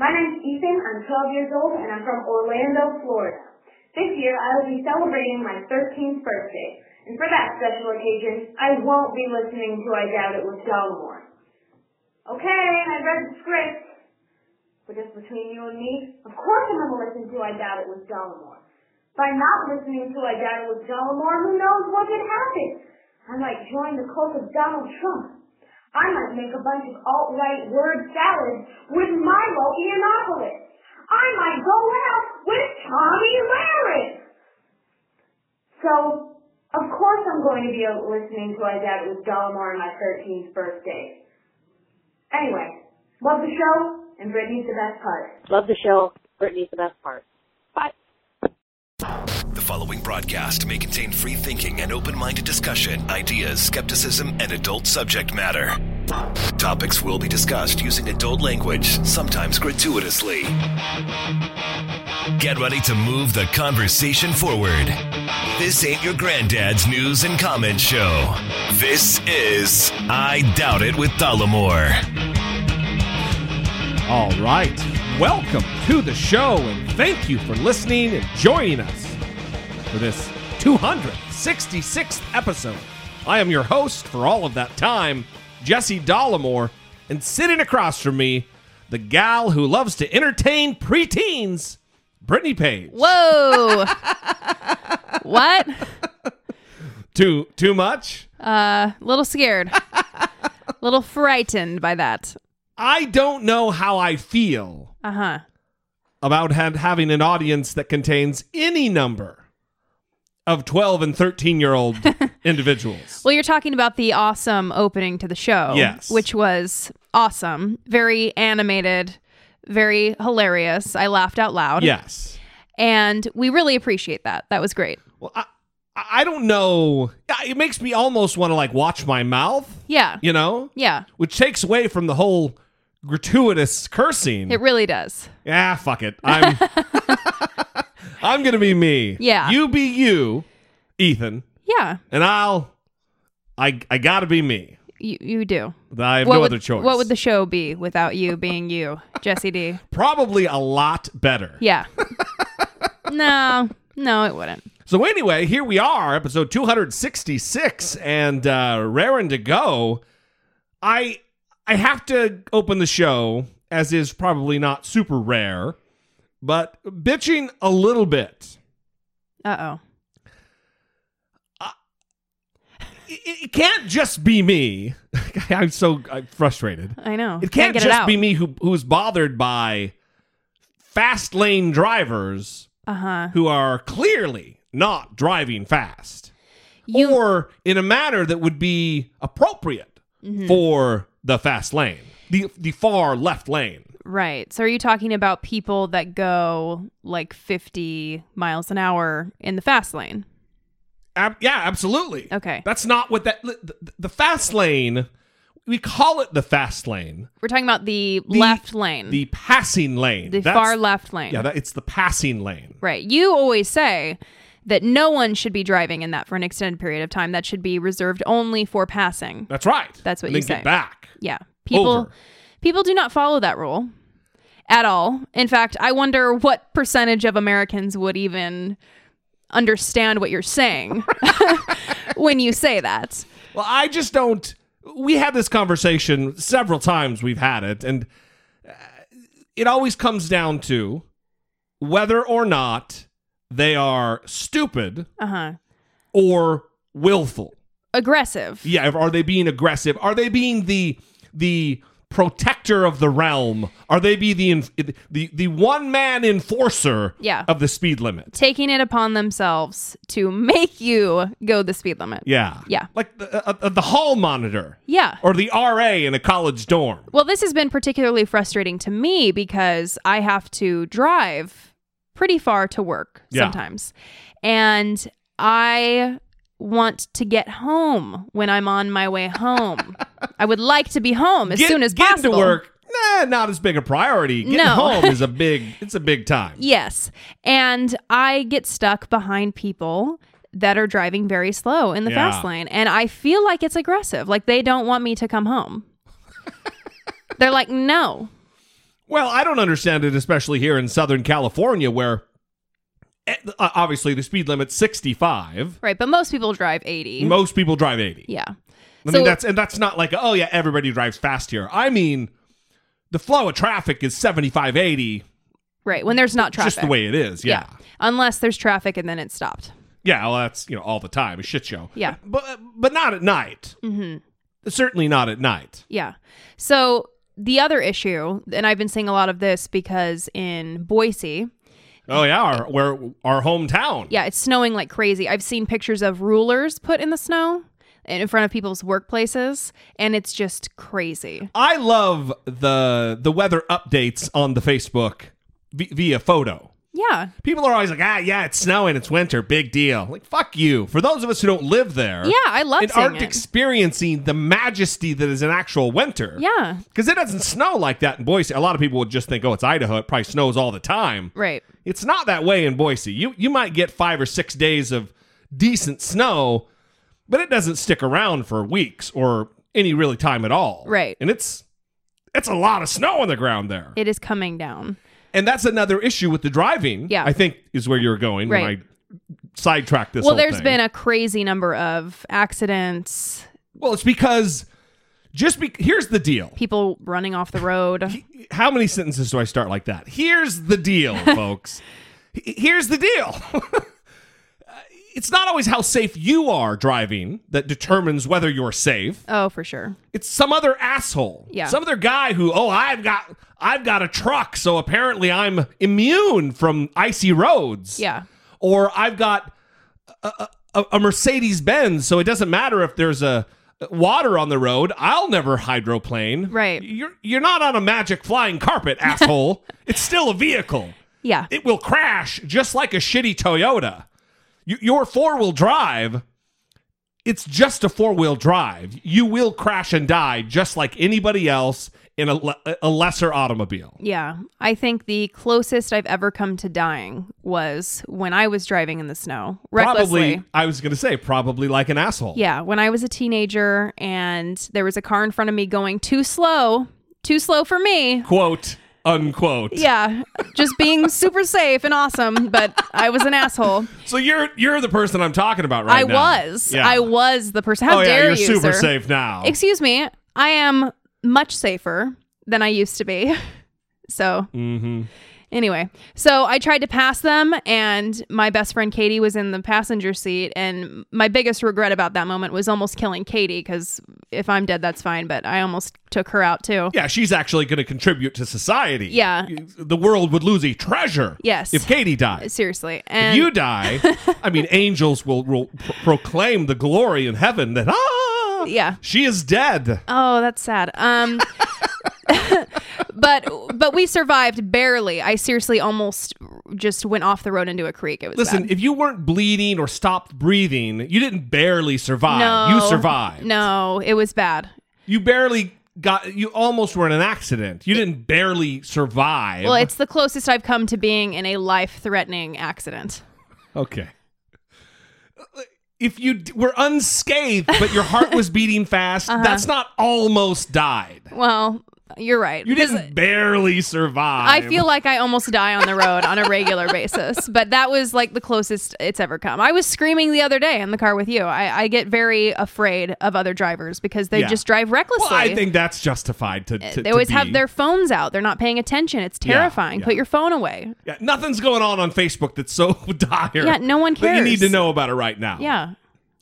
My name's Ethan, I'm 12 years old, and I'm from Orlando, Florida. This year I will be celebrating my 13th birthday, and for that special occasion, I won't be listening to I Doubt It with Dollemore. Okay, I read the script. But just between you and me, of course I'm going to listen to I Doubt It with Dollemore. By not listening to I Doubt It with Dollemore, who knows what could happen? I might join the cult of Donald Trump. I might make a bunch of alt-right word salads with Milo Yiannopoulos. I might go out with Tomi Lahren. So, of course I'm going to be listening to Doubt It with Dollemore on my 13th birthday. Anyway, love the show, and Brittany's the best part. Love the show. Brittany's the best part. Following broadcast may contain free thinking and open minded discussion, ideas, skepticism, and adult subject matter. Topics will be discussed using adult language, sometimes gratuitously. Get ready to move the conversation forward. This ain't your granddad's news and comment show. This is I Doubt It with Dollemore. All right. Welcome to the show, and thank you for listening and joining us for this 266th episode. I am your host for all of that time, Jesse Dollemore, and sitting across from me, the gal who loves to entertain preteens, Brittany Page. Whoa. what? Too too much? Uh, a little scared. A little frightened by that. I don't know how I feel Uh huh. about ha- having an audience that contains any number of 12 and 13 year old individuals. Well, you're talking about the awesome opening to the show. Yes. Which was awesome. Very animated, very hilarious. I laughed out loud. Yes. And we really appreciate that. That was great. Well, I, I don't know. It makes me almost want to like watch my mouth, Yeah. you know, Yeah. which takes away from the whole gratuitous cursing. It really does. yeah, fuck it. I'm I'm gonna be me. Yeah. You be you, Ethan, Yeah. and I'll. I I gotta be me. You, you do. I have no would, other choice. What would the show be without you being you, Jesse D? Probably a lot better. Yeah. no, no, it wouldn't. So anyway, here we are, episode 266, and uh, raring to go. I I have to open the show, as is probably not super rare, but bitching a little bit. Uh oh. It, it can't just be me. I'm so I'm frustrated. I know. It can't get just it be me who who's bothered by fast lane drivers Uh huh. who are clearly not driving fast. You- or in a manner that would be appropriate Mm-hmm. for the fast lane, the the far left lane. Right. So are you talking about people that go like 50 miles an hour in the fast lane? Ab- yeah, absolutely. Okay. That's not what that the, the fast lane. We call it the fast lane, We're talking about the, The- left lane, the passing lane, the That's- far left lane. Yeah, that, it's the passing lane. right. You always say that no one should be driving in that for an extended period of time. That should be reserved only for passing. That's right. That's what and you say. Get back. Yeah. People Over. People do not follow that rule at all. In fact, I wonder what percentage of Americans would even understand what you're saying when you say that. Well, I just don't. We had this conversation several times. We've had it, and uh, it always comes down to whether or not they are stupid Uh-huh. or willful. Aggressive. Yeah, are they being aggressive? Are they being the the protector of the realm? Are they be the the the one man enforcer Yeah. of the speed limit? Taking it upon themselves to make you go the speed limit. Yeah, Yeah. like the uh, uh, the hall monitor Yeah. or the RA in a college dorm. Well, this has been particularly frustrating to me because I have to drive pretty far to work Yeah. sometimes. And I want to get home when I'm on my way home. I would like to be home as Get- soon as getting possible. Get to work. Nah, not as big a priority. Getting No. home is a big. It's a big time. Yes. And I get stuck behind people that are driving very slow in the Yeah. fast lane. And I feel like it's aggressive. Like they don't want me to come home. They're like, no. Well, I don't understand it, especially here in Southern California, where obviously the speed limit's 65. Right, but most people drive 80. Most people drive 80. yeah. I So- mean, that's and that's not like oh yeah, everybody drives fast here. I mean, the flow of traffic is 75, 80, Right, when there's not traffic. just the way it is. Yeah. Unless there's traffic and then it's stopped. Yeah, well, that's you know all the time a shit show. Yeah. but but not at night. Mm-hmm. Certainly not at night. Yeah. So the other issue, and I've been seeing a lot of this because in Boise, Oh yeah, our where our hometown. yeah, it's snowing like crazy. I've seen pictures of rulers put in the snow in front of people's workplaces, and it's just crazy. I love the the weather updates on the Facebook vi- via photo. Yeah. People are always like, ah, yeah, it's snowing, it's winter, big deal. Like, fuck you. For those of us who don't live there, Yeah, I love and aren't it. experiencing the majesty that is an actual winter. Yeah. Because it doesn't snow like that in Boise. A lot of people would just think, oh, it's Idaho. It probably snows all the time. Right. It's not that way in Boise. You you might get five or six days of decent snow, but it doesn't stick around for weeks or any really time at all. Right. And it's it's a lot of snow on the ground there. It is coming down. And that's another issue with the driving. Yeah. I think is where you're going Right. when I sidetrack this. well, there's thing. been a crazy number of accidents, well, it's because just be here's the deal. people running off the road. How many sentences do I start like that? Here's the deal, folks. Here's the deal. it's not always how safe you are driving that determines whether you're safe. Oh, for sure. It's some other asshole. Yeah. Some other guy who, oh, I've got I've got a truck, so apparently I'm immune from icy roads. Yeah. Or I've got a, a, a Mercedes Benz, so it doesn't matter if there's a water on the road. I'll never hydroplane. Right. You're you're not on a magic flying carpet, asshole. it's still a vehicle. Yeah. It will crash just like a shitty Toyota. Your four wheel drive, it's just a four wheel drive. You will crash and die just like anybody else in a, le- a lesser automobile. Yeah, I think the closest I've ever come to dying was when I was driving in the snow recklessly. Probably, I was going to say, probably like an asshole. Yeah, when I was a teenager and there was a car in front of me going too slow, too slow for me. Quote, unquote. Yeah, just being super safe and awesome, but I was an asshole. So you're you're the person I'm talking about right I now. I was. Yeah. I was the person. How oh, dare yeah, you're you, super sir? safe now. Excuse me. I am much safer than I used to be. So, mm-hmm. Anyway, so I tried to pass them, and my best friend Katie was in the passenger seat. And my biggest regret about that moment was almost killing Katie because if I'm dead, that's fine, but I almost took her out too. Yeah, she's actually going to contribute to society. Yeah. The world would lose a treasure. Yes. If Katie dies. Seriously. If And you die, I mean, angels will, will pro- proclaim the glory in heaven that, ah, Yeah. she is dead. oh, that's sad. Um, but but we survived barely. I seriously almost just went off the road into a creek. It was Listen, bad. if you weren't bleeding or stopped breathing, you didn't barely survive. no, You survived. No, it was bad. You barely got, you almost were in an accident. You didn't barely survive. Well, it's the closest I've come to being in a life-threatening accident. Okay. If you d- were unscathed, but your heart was beating fast, Uh-huh. that's not almost died. Well, you're right. You didn't barely survive. I feel like I almost die on the road on a regular basis, but that was like the closest it's ever come. I was screaming the other day in the car with you. I, I get very afraid of other drivers because they Yeah. just drive recklessly. Well, I think that's justified to. to they always to have their phones out. They're not paying attention. It's terrifying. yeah. Put your phone away. Yeah, nothing's going on on Facebook that's so dire. Yeah, no one cares. you need to know about it right now. Yeah.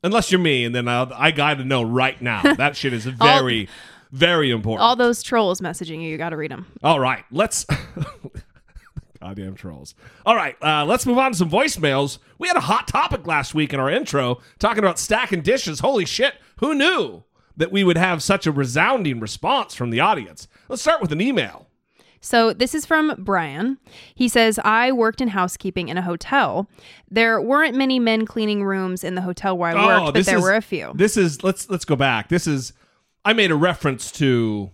Unless you're me, and then I'll, I got to know right now. That shit is very, very important. All those trolls messaging you, you got to read them. All right, let's. Goddamn trolls. All right, uh, let's move on to some voicemails. We had a hot topic last week in our intro talking about stacking dishes. Holy shit, who knew that we would have such a resounding response from the audience? Let's start with an email. So this is from Brian. He says, I worked in housekeeping in a hotel. There weren't many men cleaning rooms in the hotel where I worked, but Oh, there is- were a few. This is let's let's go back. This is I made a reference to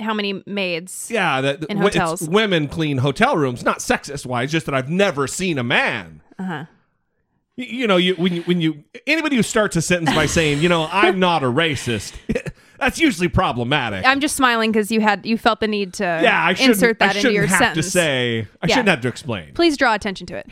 How many maids? yeah that In w- it's hotels. women clean hotel rooms, not sexist wise, just that I've never seen a man. Uh-huh. You, you know, you when you when you anybody who starts a sentence by saying, you know, I'm not a racist, That's usually problematic. I'm just smiling because you had you felt the need to yeah, I insert that I into shouldn't your have sentence. to say. I Yeah. shouldn't have to explain. Please draw attention to it.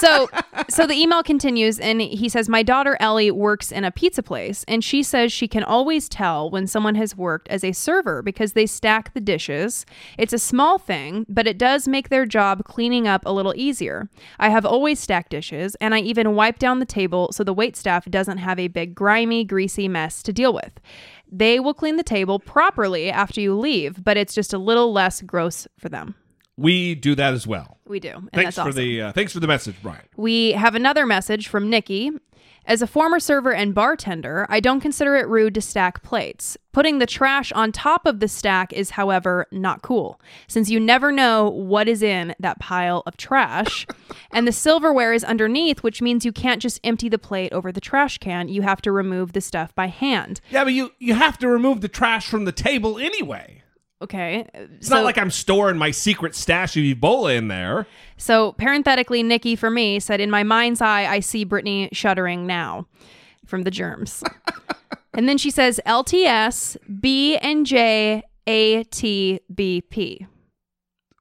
So, so the email continues, and he says, "My daughter Ellie works in a pizza place, and she says she can always tell when someone has worked as a server because they stack the dishes. It's a small thing, but it does make their job cleaning up a little easier. I have always stacked dishes, and I even wipe down the table so the wait staff doesn't have a big grimy, greasy mess to deal with." They will clean the table properly after you leave, but it's just a little less gross for them. We do that as well. We do. And Thanks for awesome. the uh, thanks for the message, Brian. We have another message from Nikki. As a former server and bartender, I don't consider it rude to stack plates. Putting the trash on top of the stack is, however, not cool, since you never know what is in that pile of trash. and the silverware is underneath, which means you can't just empty the plate over the trash can. You have to remove the stuff by hand. Yeah, but you you have to remove the trash from the table anyway. Okay. Uh, it's not like I'm storing my secret stash of Ebola in there. So, parenthetically, Nikki for me said, In my mind's eye, I see Brittany shuddering now from the germs. and then she says, LTS, B and J, A T B P.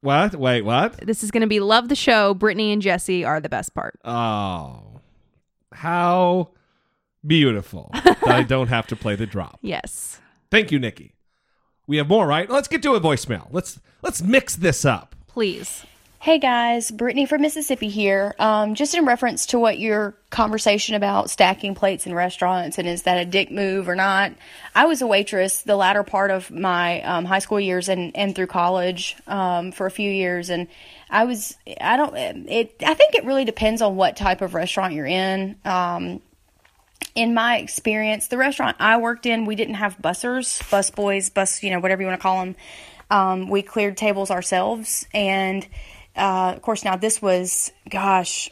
What? Wait, what? This is going to be Love the Show. Brittany and Jesse are the best part. Oh, how beautiful that I don't have to play the drop. Yes. Thank you, Nikki. We have more, right? Let's get to a voicemail. Let's let's mix this up. Please. Hey guys, Brittany from Mississippi here. Um, just in reference to what your conversation about stacking plates in restaurants and is that a dick move or not? I was a waitress the latter part of my um, high school years and, and through college um, for a few years, and I was I don't it I think it really depends on what type of restaurant you're in. Um, in my experience, the restaurant I worked in, we didn't have bussers, bus boys, bus, you know, whatever you want to call them. Um, we cleared tables ourselves. And, uh, of course, now this was, gosh,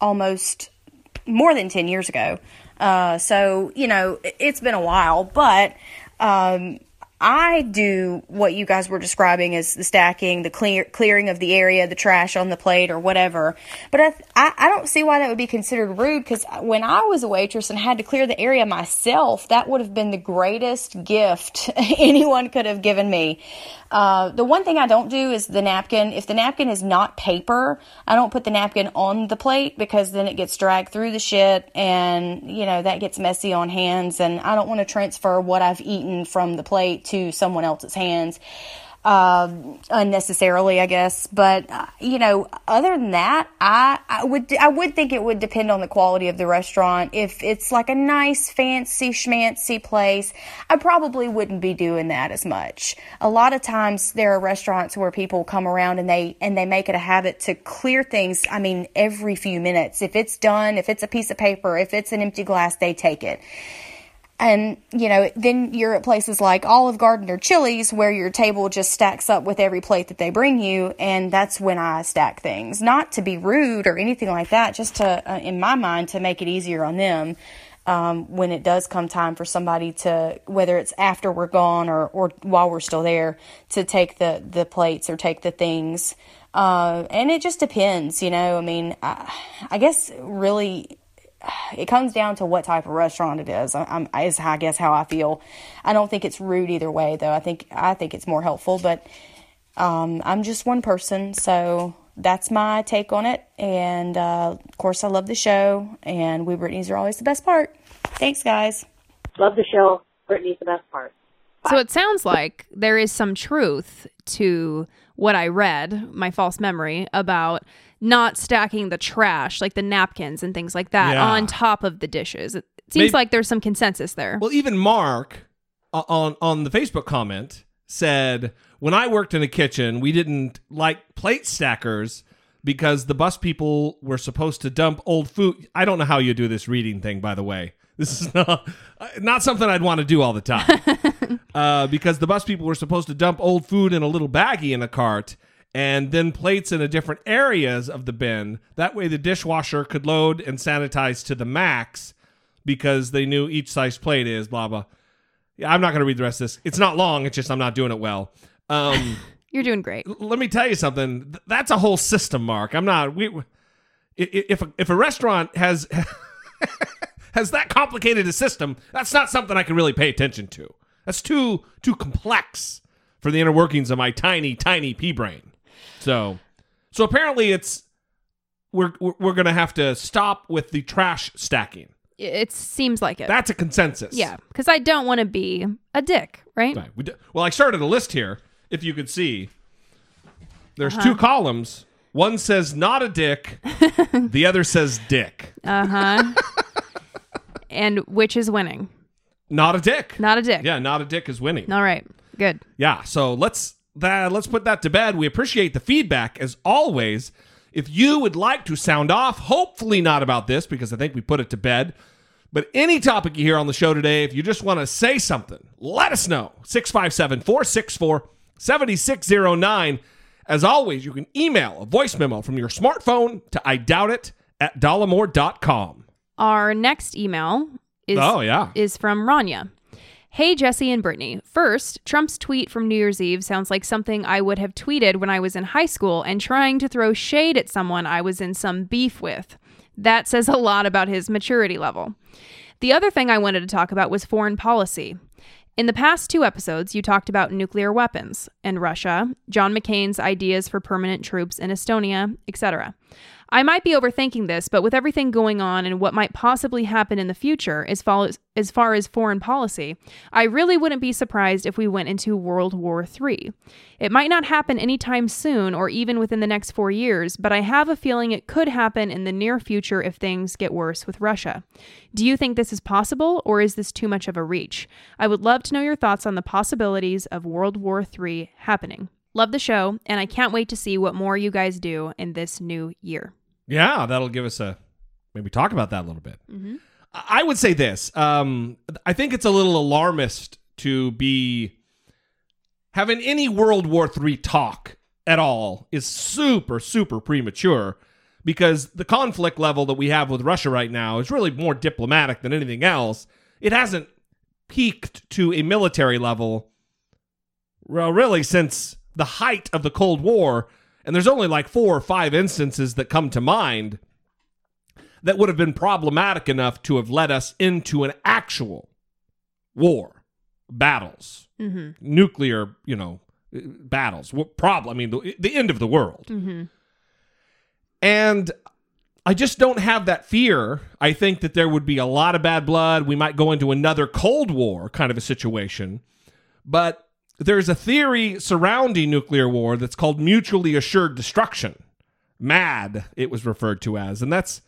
almost more than 10 years ago. Uh, so, you know, it- it's been a while, but, um, I do what you guys were describing as the stacking, the clear, clearing of the area, the trash on the plate, or whatever. But I, I, I don't see why that would be considered rude because when I was a waitress and had to clear the area myself, that would have been the greatest gift anyone could have given me. Uh, the one thing I don't do is the napkin. If the napkin is not paper, I don't put the napkin on the plate because then it gets dragged through the shit and, you know, that gets messy on hands. And I don't want to transfer what I've eaten from the plate to someone else's hands um, unnecessarily, I guess. But uh, you know, other than that, I, I would I would think it would depend on the quality of the restaurant. If it's like a nice, fancy schmancy place, I probably wouldn't be doing that as much. A lot of times, there are restaurants where people come around and they and they make it a habit to clear things. I mean, every few minutes. If it's done, if it's a piece of paper, if it's an empty glass, they take it. And, you know, then you're at places like Olive Garden or Chili's where your table just stacks up with every plate that they bring you. And that's when I stack things. Not to be rude or anything like that, just to, uh, in my mind, to make it easier on them. Um, when it does come time for somebody to, whether it's after we're gone or, or while we're still there, to take the, the plates or take the things. Uh, and it just depends, you know, I mean, I, I guess really, it comes down to what type of restaurant it is. I- I'm, is I guess how I feel. I don't think it's rude either way, though. I think I think it's more helpful. But um, I'm just one person, so that's my take on it. And uh, of course, I love the show, and we Britneys are always the best part. Thanks, guys. Love the show. Brittany's the best part. So it sounds like there is some truth to what I read, my false memory, about not stacking the trash, like the napkins and things like that, Yeah. on top of the dishes. It seems Maybe- like there's some consensus there. Well, even Mark uh, on on the Facebook comment said, "When I worked in a kitchen, we didn't like plate stackers because the bus people were supposed to dump old food. I don't know how you do this reading thing, by the way. This is not uh, not something I'd want to do all the time. uh, because the bus people were supposed to dump old food in a little baggie in a cart." And then plates in a different areas of the bin. That way, the dishwasher could load and sanitize to the max because they knew each size plate is blah blah. Yeah, I'm not going to read the rest of this. It's not long. It's just I'm not doing it well. Um, You're doing great. l- let me tell you something. Th- That's a whole system, Mark. I'm not. We, i- if a, if a restaurant has has that complicated a system, that's not something I can really pay attention to. That's too too complex for the inner workings of my tiny tiny pea brain. So so apparently it's we're we're, to have to stop with the trash stacking. It seems like it. That's a consensus. yeah, because I don't want to be a dick, right? Right. We d- well, I started a list here. If you could see, there's Uh-huh. two columns. One says not a dick. the other says dick. Uh huh. and which is winning? Not a dick. Not a dick. Yeah, not a dick is winning. All right. Good. Yeah. So let's that let's put that to bed. We appreciate the feedback as always. If you would like to sound off, hopefully not about this because I think we put it to bed. But any topic you hear on the show today, if you just want to say something, let us know. 657 464 7609. As always, you can email a voice memo from your smartphone to I doubt it at dollemore.com. Our next email is Oh, yeah. is from Rania. Hey Jesse and Brittany. First, Trump's tweet from New Year's Eve sounds like something I would have tweeted when I was in high school and trying to throw shade at someone I was in some beef with. That says a lot about his maturity level. The other thing I wanted to talk about was foreign policy. In the past two episodes, you talked about nuclear weapons and Russia, John McCain's ideas for permanent troops in Estonia, etc. I might be overthinking this, but with everything going on and what might possibly happen in the future as far as, as far as foreign policy, I really wouldn't be surprised if we went into World War III. It might not happen anytime soon or even within the next four years, but I have a feeling it could happen in the near future if things get worse with Russia. Do you think this is possible, or is this too much of a reach? I would love to know your thoughts on the possibilities of World War III happening. Love the show, and I can't wait to see what more you guys do in this new year. Yeah, that'll give us a maybe talk about that a little bit. I I would say this. Um, I think it's a little alarmist to be having any World War III talk at all is super, super premature because the conflict level that we have with Russia right now is really more diplomatic than anything else. It hasn't peaked to a military level, well, really, since the height of the Cold War. And there's only like four or five instances that come to mind that would have been problematic enough to have led us into an actual war, battles, Mm-hmm. nuclear, you know, battles. What problem? I mean, the, the end of the world. Mm-hmm. And I just don't have that fear. I think that there would be a lot of bad blood. We might go into another Cold War kind of a situation. But there's a theory surrounding nuclear war that's called mutually assured destruction. MAD, it was referred to as. And that's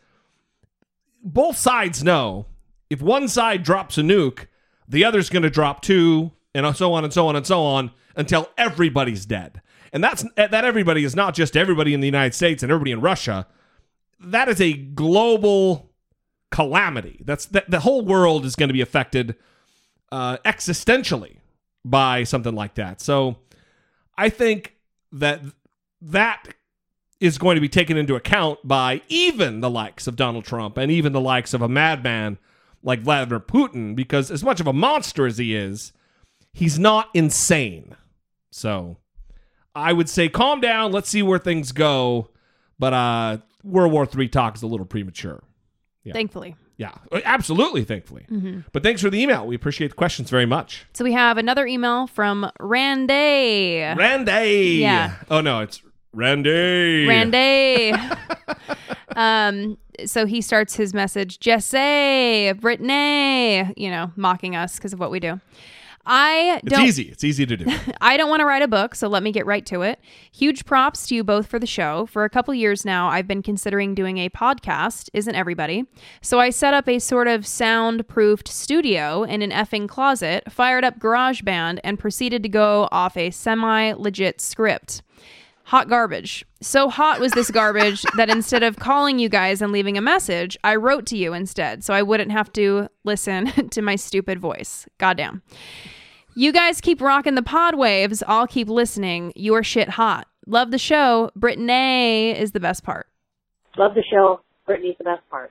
both sides know if one side drops a nuke, the other's going to drop two, and so on and so on and so on until everybody's dead. And that's that everybody is not just everybody in the United States and everybody in Russia. That is a global calamity. That's that the whole world is going to be affected uh, existentially by something like that. So I think that that is going to be taken into account by even the likes of Donald Trump and even the likes of a madman like Vladimir Putin, because as much of a monster as he is, he's not insane. So I would say calm down, let's see where things go. But uh World War III talk is a little premature. Yeah. Thankfully. Yeah, absolutely, thankfully. But thanks for the email. We appreciate the questions very much. So we have another email from Randy. Randy. Yeah. Oh no, it's Randy. Randy. um, so he starts his message, Jesse, Brittany, you know, mocking us because of what we do. I It's don't easy. It's easy to do. I don't want to write a book, so let me get right to it. Huge props to you both for the show. For a couple years now, I've been considering doing a podcast, isn't everybody? So I set up a sort of soundproofed studio in an effing closet, fired up GarageBand, and proceeded to go off a semi legit script. Hot garbage. So hot was this garbage that instead of calling you guys and leaving a message, I wrote to you instead so I wouldn't have to listen to my stupid voice. Goddamn. You guys keep rocking the pod waves. I'll keep listening. Your shit hot. Love the show. Brittany is the best part. Love the show. Brittany's the best part.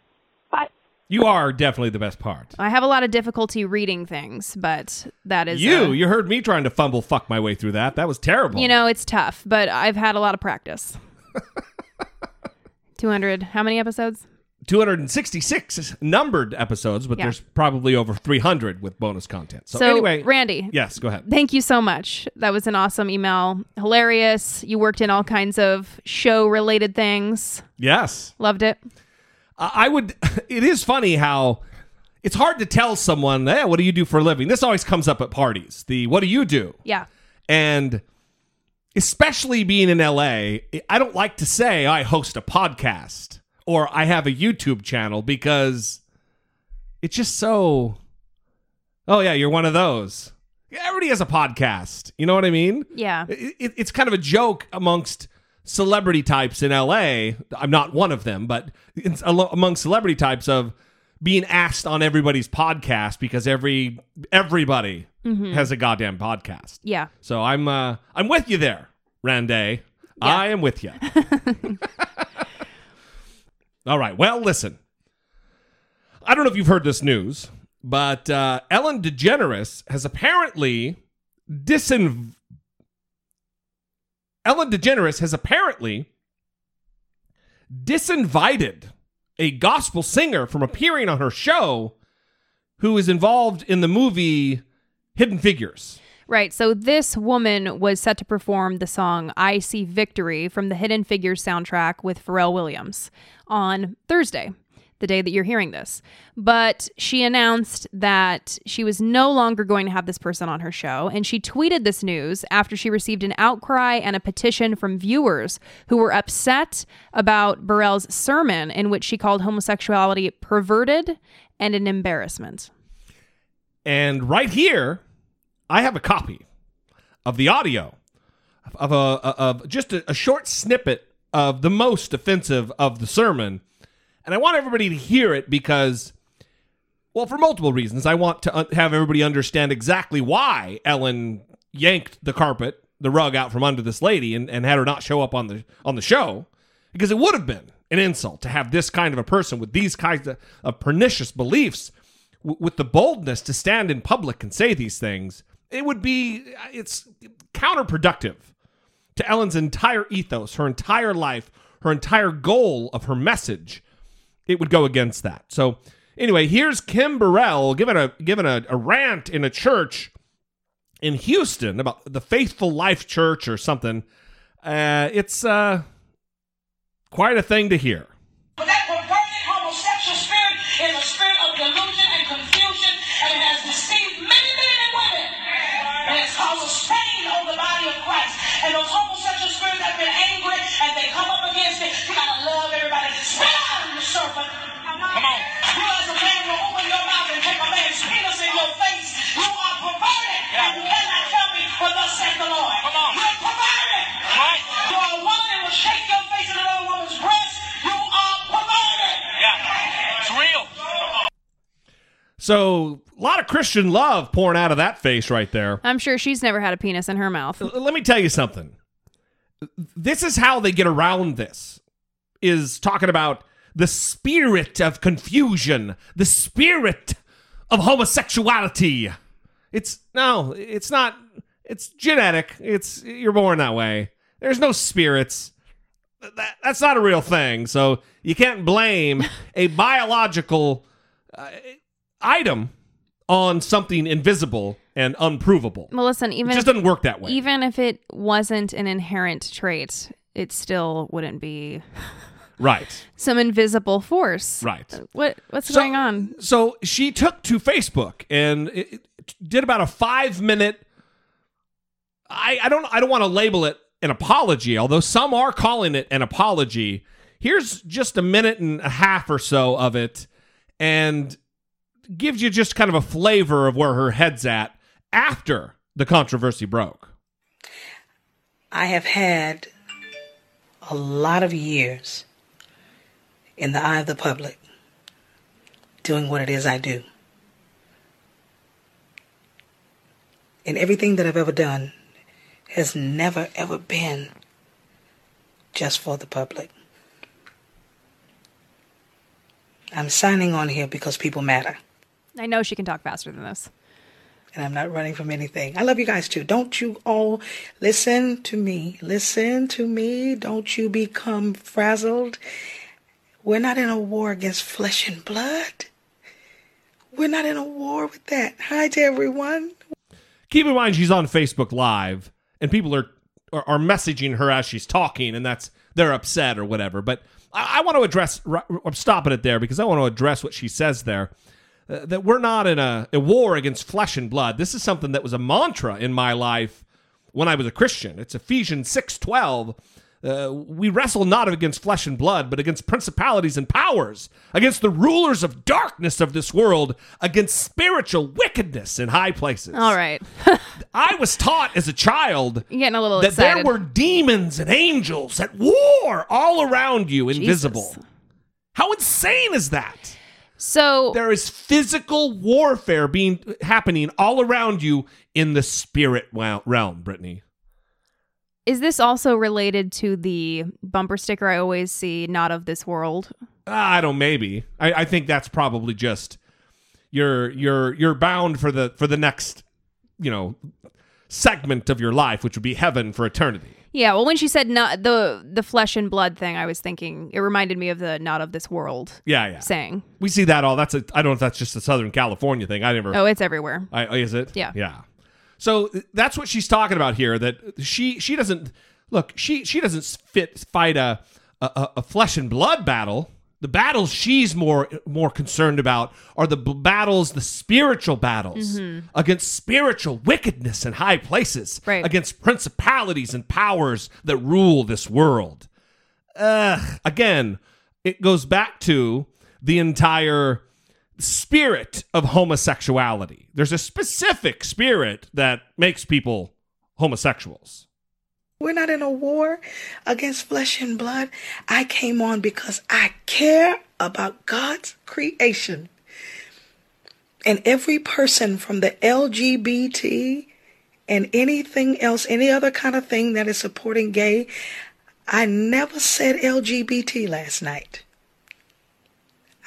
Bye. You are definitely the best part. I have a lot of difficulty reading things, but that is You, uh, you heard me trying to fumble fuck my way through that. That was terrible. you know, it's tough, but I've had a lot of practice. 200, how many episodes? 266 numbered episodes, but Yeah. there's probably over 300 with bonus content. So, So, anyway, Randy, yes, go ahead. Thank you so much. That was an awesome email. Hilarious. You worked in all kinds of show related things. Yes. Loved it. I I would. It is funny how it's hard to tell someone, "Hey, what do you do for a living?" This always comes up at parties. The "What do you do?" Yeah. and especially being in LA, I don't like to say oh, I host a podcast or I have a YouTube channel because it's just so. Oh yeah, you're one of those. Everybody has a podcast. You know what I mean? Yeah. It, it- it's kind of a joke amongst celebrity types in LA. I'm not one of them, but among celebrity types of being asked on everybody's podcast because every everybody has a goddamn podcast. Yeah. So I'm uh, I'm with you there, Randay. I am with you. All right. Well, listen. I don't know if you've heard this news, but uh, Ellen DeGeneres has apparently disin. Ellen DeGeneres has apparently disinvited a gospel singer from appearing on her show who is involved in the movie Hidden Figures. Right. So this woman was set to perform the song I See Victory from the Hidden Figures soundtrack with Pharrell Williams on Thursday, the day that you're hearing this. But she announced that she was no longer going to have this person on her show. And she tweeted this news after she received an outcry and a petition from viewers who were upset about Burrell's sermon in which she called homosexuality perverted and an embarrassment. And right here, I have a copy of the audio of a of just a, a short snippet of the most offensive of the sermon, and I want everybody to hear it because, well, for multiple reasons. I want to have everybody understand exactly why Ellen yanked the carpet, the rug out from under this lady, and, and had her not show up on the on the show, because it would have been an insult to have this kind of a person with these kinds of, of pernicious beliefs with the boldness to stand in public and say these things, it would be it's counterproductive to Ellen's entire ethos, her entire life, her entire goal of her message. It would go against that. So anyway, here's Kim Burrell giving a giving a, a rant in a church in Houston about the Faithful Life Church or something. Uh, it's uh, quite a thing to hear. What the Lord. Come on. You're perverted. Right. You are a woman that will shake your face in another woman's breast. You are perverted. Yeah. It's real. So a lot of Christian love pouring out of that face right there. I'm sure she's never had a penis in her mouth. L- let me tell you something. This is how they get around this. Is talking about the spirit of confusion, the spirit of homosexuality. It's no, it's not. It's genetic. It's you're born that way. There's no spirits. That, that's not a real thing. So you can't blame a biological uh, item on something invisible and unprovable. Well, listen, It even just doesn't work that way. even if it wasn't an inherent trait, it still wouldn't be right. some invisible force. Right. What what's So- going on? So she took to Facebook and it, it did about a five minute. I, I don't I don't want to label it an apology, although some are calling it an apology. Here's just a minute and a half or so of it, and gives you just kind of a flavor of where her head's at after the controversy broke. I have had a lot of years in the eye of the public doing what it is I do. And everything that I've ever done has never, ever been just for the public. I'm signing on here because people matter. I know she can talk faster than this. and I'm not running from anything. I love you guys too. Don't you all listen to me. Listen to me. Don't you become frazzled We're not in a war against flesh and blood. We're not in a war with that. Hi to everyone. Keep in mind she's on Facebook Live, and people are are, are messaging her as she's talking, and that's they're upset or whatever. But I, I want to address. I'm stopping it there because I want to address what she says there. Uh, that we're not in a, a war against flesh and blood. This is something that was a mantra in my life when I was a Christian. It's Ephesians six twelve. Uh, we wrestle not against flesh and blood, but against principalities and powers, against the rulers of darkness of this world, against spiritual wickedness in high places. All right. I was taught as a child You're getting a little that excited. there were demons and angels at war all around you, invisible. Jesus. How insane is that? so There is physical warfare being happening all around you in the spirit realm, Brittany. Is this also related to the bumper sticker I always see, not of this world? Ah, I don't. Maybe. I, I think that's probably just you're you're you're bound for the for the next you know segment of your life, which would be heaven for eternity. Yeah, well, when she said not the the flesh and blood thing, I was thinking it reminded me of the not of this world Yeah, yeah. saying. We see that all. That's a. I don't know if that's just a Southern California thing. I never. Oh, it's everywhere. I, is it? Yeah. Yeah. So that's what she's talking about here. That she she doesn't look. She she doesn't fit fight a a, a flesh and blood battle. The battles she's more more concerned about are the b- battles, the spiritual battles mm-hmm. against spiritual wickedness in high places, Right. against principalities and powers that rule this world. Ugh. Again, it goes back to the entire spirit of homosexuality. There's a specific spirit that makes people homosexuals. We're not in a war against flesh and blood. I came on because I care about God's creation. And every person from the LGBT and anything else, any other kind of thing that is supporting gay, I never said LGBT last night.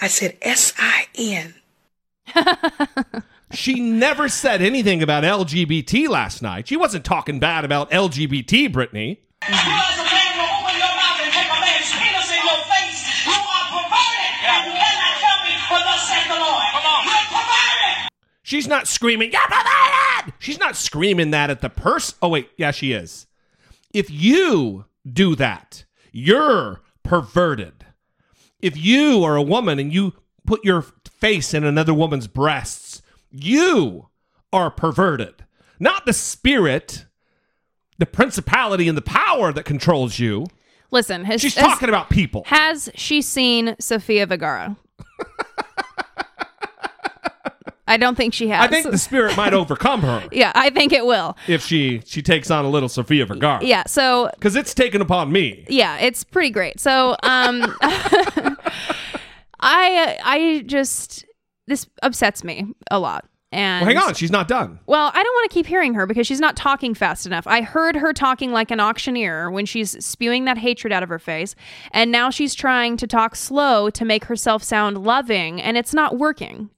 I said S I N. She never said anything about LGBT last night. She wasn't talking bad about LGBT, Brittany. She's not screaming, "You're perverted!" She's not screaming that at the person. Oh, wait. Yeah, she is. If you do that, you're perverted. If you are a woman and you put your face in another woman's breasts, you are perverted. Not the spirit, the principality, and the power that controls you. Listen, has, She's has- talking about people. Has she seen Sofia Vergara? I don't think she has. I think the spirit might overcome her yeah, I think it will. if she she takes on a little Sofia Vergara. Yeah, so Because it's taken upon me. yeah, it's pretty great. So, um, I I just this upsets me a lot. And Well, hang on, she's not done. Well, I don't want to keep hearing her because she's not talking fast enough. I heard her talking like an auctioneer when she's spewing that hatred out of her face, and now she's trying to talk slow to make herself sound loving, and it's not working.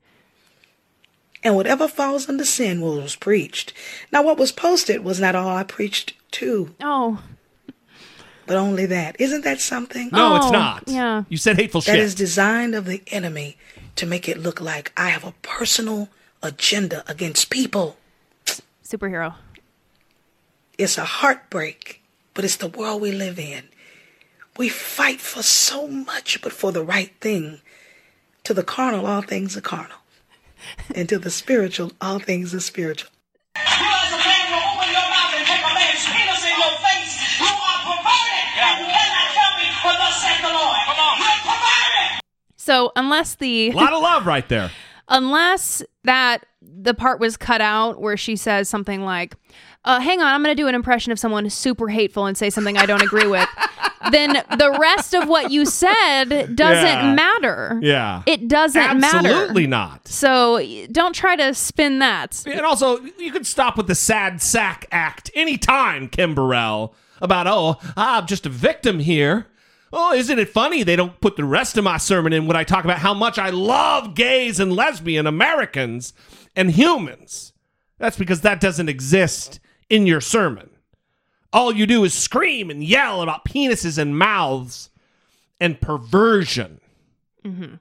And whatever falls under sin was preached. Now, what was posted was not all I preached too, Oh, but only that. Isn't that something? No, it's Oh, not. yeah. You said hateful That shit. is designed of the enemy to make it look like I have a personal agenda against people. superhero. It's a heartbreak, but it's the world we live in. We fight for so much, but for the right thing. To the carnal, all things are carnal. And to the spiritual, all things are spiritual. You as a man will open your mouth and take a man's penis in your face. You are perverted, and you cannot tell me what thus saith the Lord. Come on. You're perverted. So unless the a lot of love right there. unless that the part was cut out where she says something like, uh, "Hang on, I'm going to do an impression of someone super hateful and say something I don't agree with," then the rest of what you said doesn't Yeah. matter. Yeah. It doesn't matter. Absolutely not. So don't try to spin that. And also, you could stop with the sad sack act anytime, Kim Burrell, about, oh, I'm just a victim here. Oh, isn't it funny they don't put the rest of my sermon in when I talk about how much I love gays and lesbian Americans and humans? That's because that doesn't exist in your sermon. All you do is scream and yell about penises and mouths and perversion. Mm-hmm.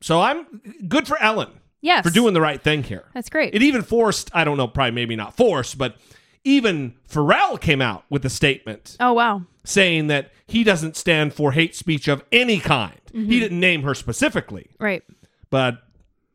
So I'm good for Ellen Yes. for doing the right thing here. That's great. It even forced, I don't know, probably maybe not forced, but even Pharrell came out with a statement oh wow. saying that he doesn't stand for hate speech of any kind. Mm-hmm. He didn't name her specifically, Right. but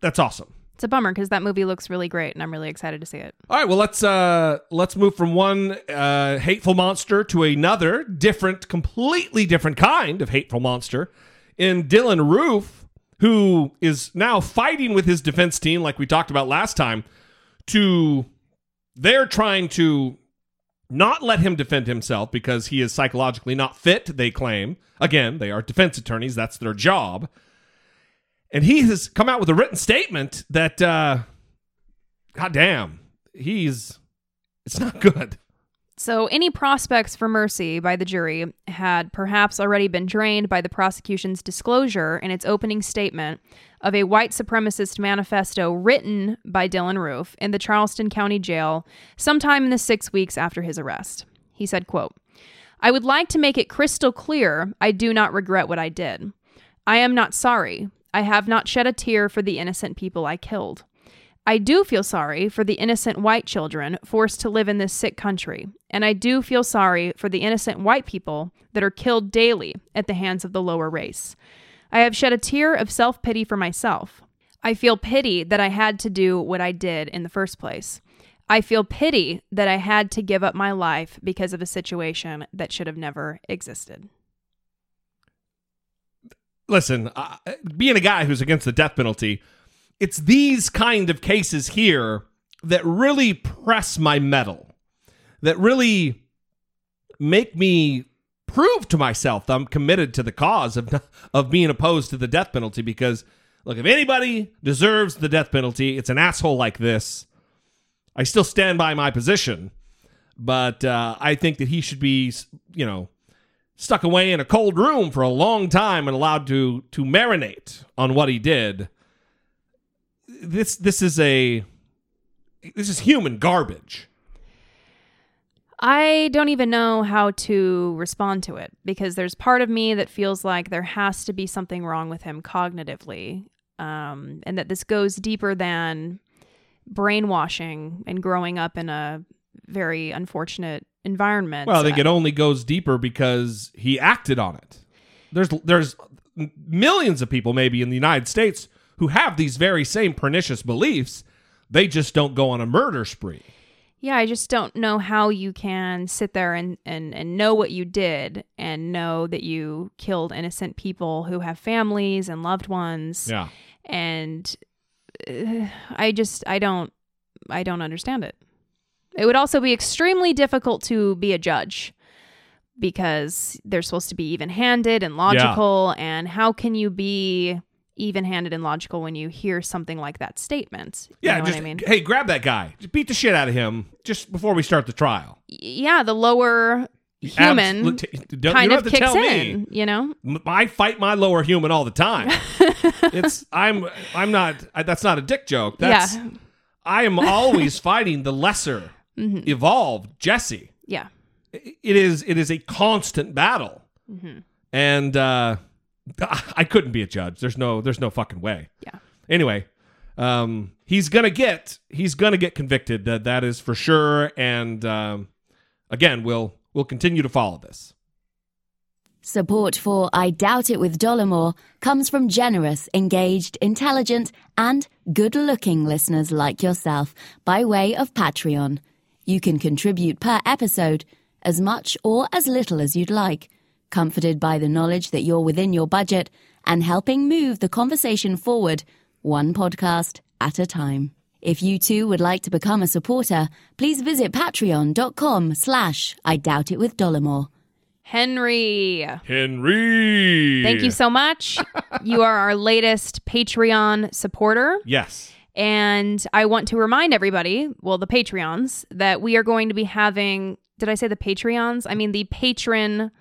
that's awesome. It's a bummer because that movie looks really great, and I'm really excited to see it. All right, well let's uh let's move from one uh hateful monster to another different completely different kind of hateful monster in Dylann Roof who is now fighting with his defense team like we talked about last time to they're trying to not let him defend himself because he is psychologically not fit, they claim. Again, they are defense attorneys, that's their job. And he has come out with a written statement that uh God damn, he's it's not good. So, any prospects for mercy by the jury had perhaps already been drained by the prosecution's disclosure in its opening statement of a white supremacist manifesto written by Dylann Roof in the Charleston County Jail sometime in the six weeks after his arrest. He said, quote, I would like to make it crystal clear I do not regret what I did. I am not sorry. I have not shed a tear for the innocent people I killed. I do feel sorry for the innocent white children forced to live in this sick country, and I do feel sorry for the innocent white people that are killed daily at the hands of the lower race. I have shed a tear of self pity for myself. I feel pity that I had to do what I did in the first place. I feel pity that I had to give up my life because of a situation that should have never existed. Listen, uh, being a guy who's against the death penalty, it's these kind of cases here that really press my mettle, that really make me prove to myself that I'm committed to the cause of of being opposed to the death penalty. Because look, if anybody deserves the death penalty, it's an asshole like this. I still stand by my position, but uh, I think that he should be, you know, stuck away in a cold room for a long time and allowed to to marinate on what he did. This this is a this is human garbage. I don't even know how to respond to it because there's part of me that feels like there has to be something wrong with him cognitively, um, and that this goes deeper than brainwashing and growing up in a very unfortunate environment. Well, I think it only goes deeper because he acted on it. There's there's millions of people maybe in the United States who have these very same pernicious beliefs. They just don't go on a murder spree. Yeah, I just don't know how you can sit there and, and, and know what you did and know that you killed innocent people who have families and loved ones. Yeah. And uh, I just I don't I don't understand it. It would also be extremely difficult to be a judge because they're supposed to be even-handed and logical and how can you be even-handed and logical when you hear something like that statement? You Yeah, know just what I mean? hey, grab that guy. Just beat the shit out of him just before we start the trial. yeah, the lower human kind of don't have to kicks in, me. you know? I fight my lower human all the time. it's I'm I'm not I, that's not a dick joke. That's Yeah. I am always fighting the lesser Mhm. evolved Jesse. Yeah. It is it is a constant battle. Mhm. And uh I couldn't be a judge. There's no there's no fucking way. Yeah. Anyway, um he's going to get he's going to get convicted. That that is for sure and um again, we'll we'll continue to follow this. Support for I Doubt It with Dollemore comes from generous, engaged, intelligent, and good looking listeners like yourself by way of Patreon. You can contribute per episode as much or as little as you'd like, comforted by the knowledge that you're within your budget and helping move the conversation forward one podcast at a time. If you too would like to become a supporter, please visit patreon.com slash I Doubt It with Dollemore. Henry. Henry. Thank you so much. you are our latest Patreon supporter. Yes. And I want to remind everybody, well, the Patreons, that we are going to be having, did I say the Patreons? I mean the patron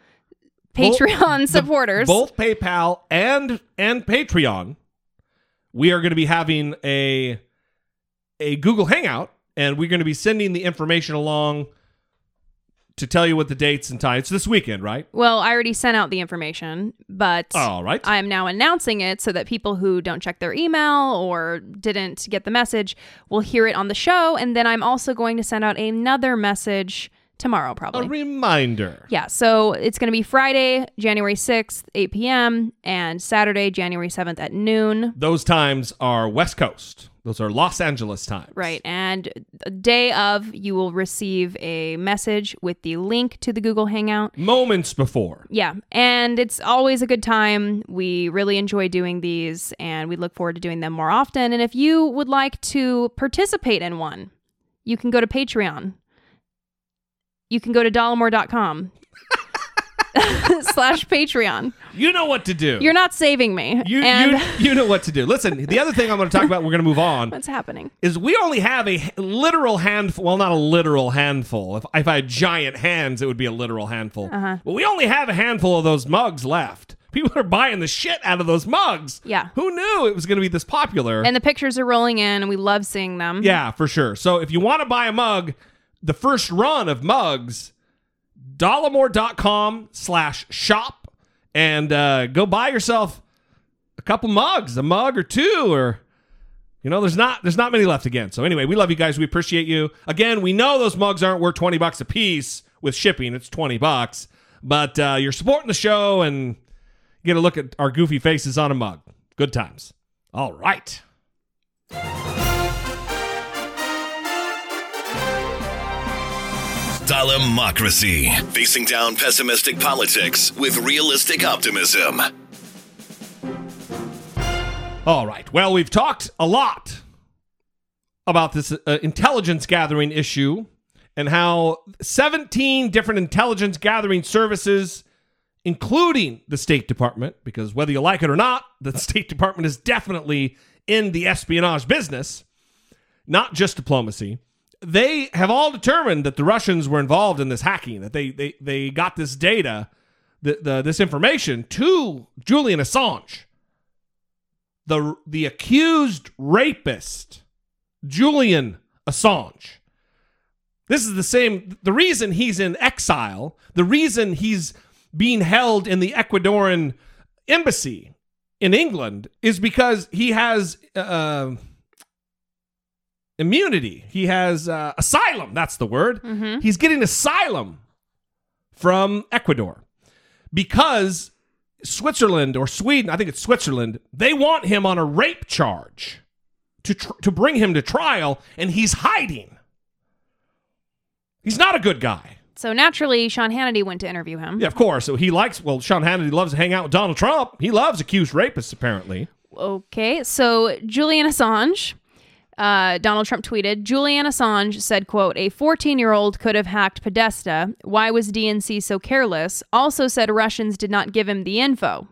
Patreon Both- supporters. the- both PayPal and and Patreon. We are going to be having a a Google Hangout, and we're going to be sending the information along to tell you what the dates and times. It's this weekend, right? Well, I already sent out the information, but All right. I'm now announcing it so that people who don't check their email or didn't get the message will hear it on the show. And then I'm also going to send out another message tomorrow, probably. A reminder. Yeah, so it's going to be Friday, January 6th, 8 p.m., and Saturday, January 7th at noon. Those times are West Coast. Those are Los Angeles times. Right. And the day of, you will receive a message with the link to the Google Hangout. Moments before. Yeah. And it's always a good time. We really enjoy doing these and we look forward to doing them more often. And if you would like to participate in one, you can go to Patreon. You can go to dollemore.com slash Patreon. You know what to do. You're not saving me. You, and you, you know what to do. Listen, the other thing I'm going to talk about, we're going to move on, what's happening? is we only have a literal handful. Well, not a literal handful. If, if I had giant hands, it would be a literal handful. Uh-huh. But we only have a handful of those mugs left. People are buying the shit out of those mugs. Yeah. Who knew it was going to be this popular? And the pictures are rolling in and we love seeing them. yeah, for sure. So if you want to buy a mug, the first run of mugs, dollemore.com slash shop and uh, go buy yourself a couple mugs, a mug or two, or you know, there's not there's not many left again. So anyway, we love you guys. We appreciate you. Again, we know those mugs aren't worth 20 bucks a piece with shipping. It's 20 bucks. But uh, you're supporting the show and get a look at our goofy faces on a mug. Good times. All right. Democracy. Facing down pessimistic politics with realistic optimism. All right. Well, we've talked a lot about this uh, intelligence gathering issue and how 17 different intelligence gathering services, including the State Department, because whether you like it or not, the State Department is definitely in the espionage business, not just diplomacy. They have all determined that the Russians were involved in this hacking, that they they, they got this data, the, the, this information to Julian Assange the the accused rapist Julian Assange. This is the same the reason he's in exile, the reason he's being held in the Ecuadorian embassy in England is because he has uh, immunity. He has uh, asylum, that's the word. He's getting asylum from Ecuador because Switzerland or Sweden, I think it's Switzerland, they want him on a rape charge to tr- to bring him to trial, and he's hiding. He's not a good guy. So naturally, Sean Hannity went to interview him. Yeah, of course. So he likes. Well, Sean Hannity loves to hang out with Donald Trump. He loves accused rapists, apparently. Okay, so Julian Assange, uh, Donald Trump tweeted, Julian Assange said, quote, a 14-year-old could have hacked Podesta. Why was DNC so careless? Also said Russians did not give him the info.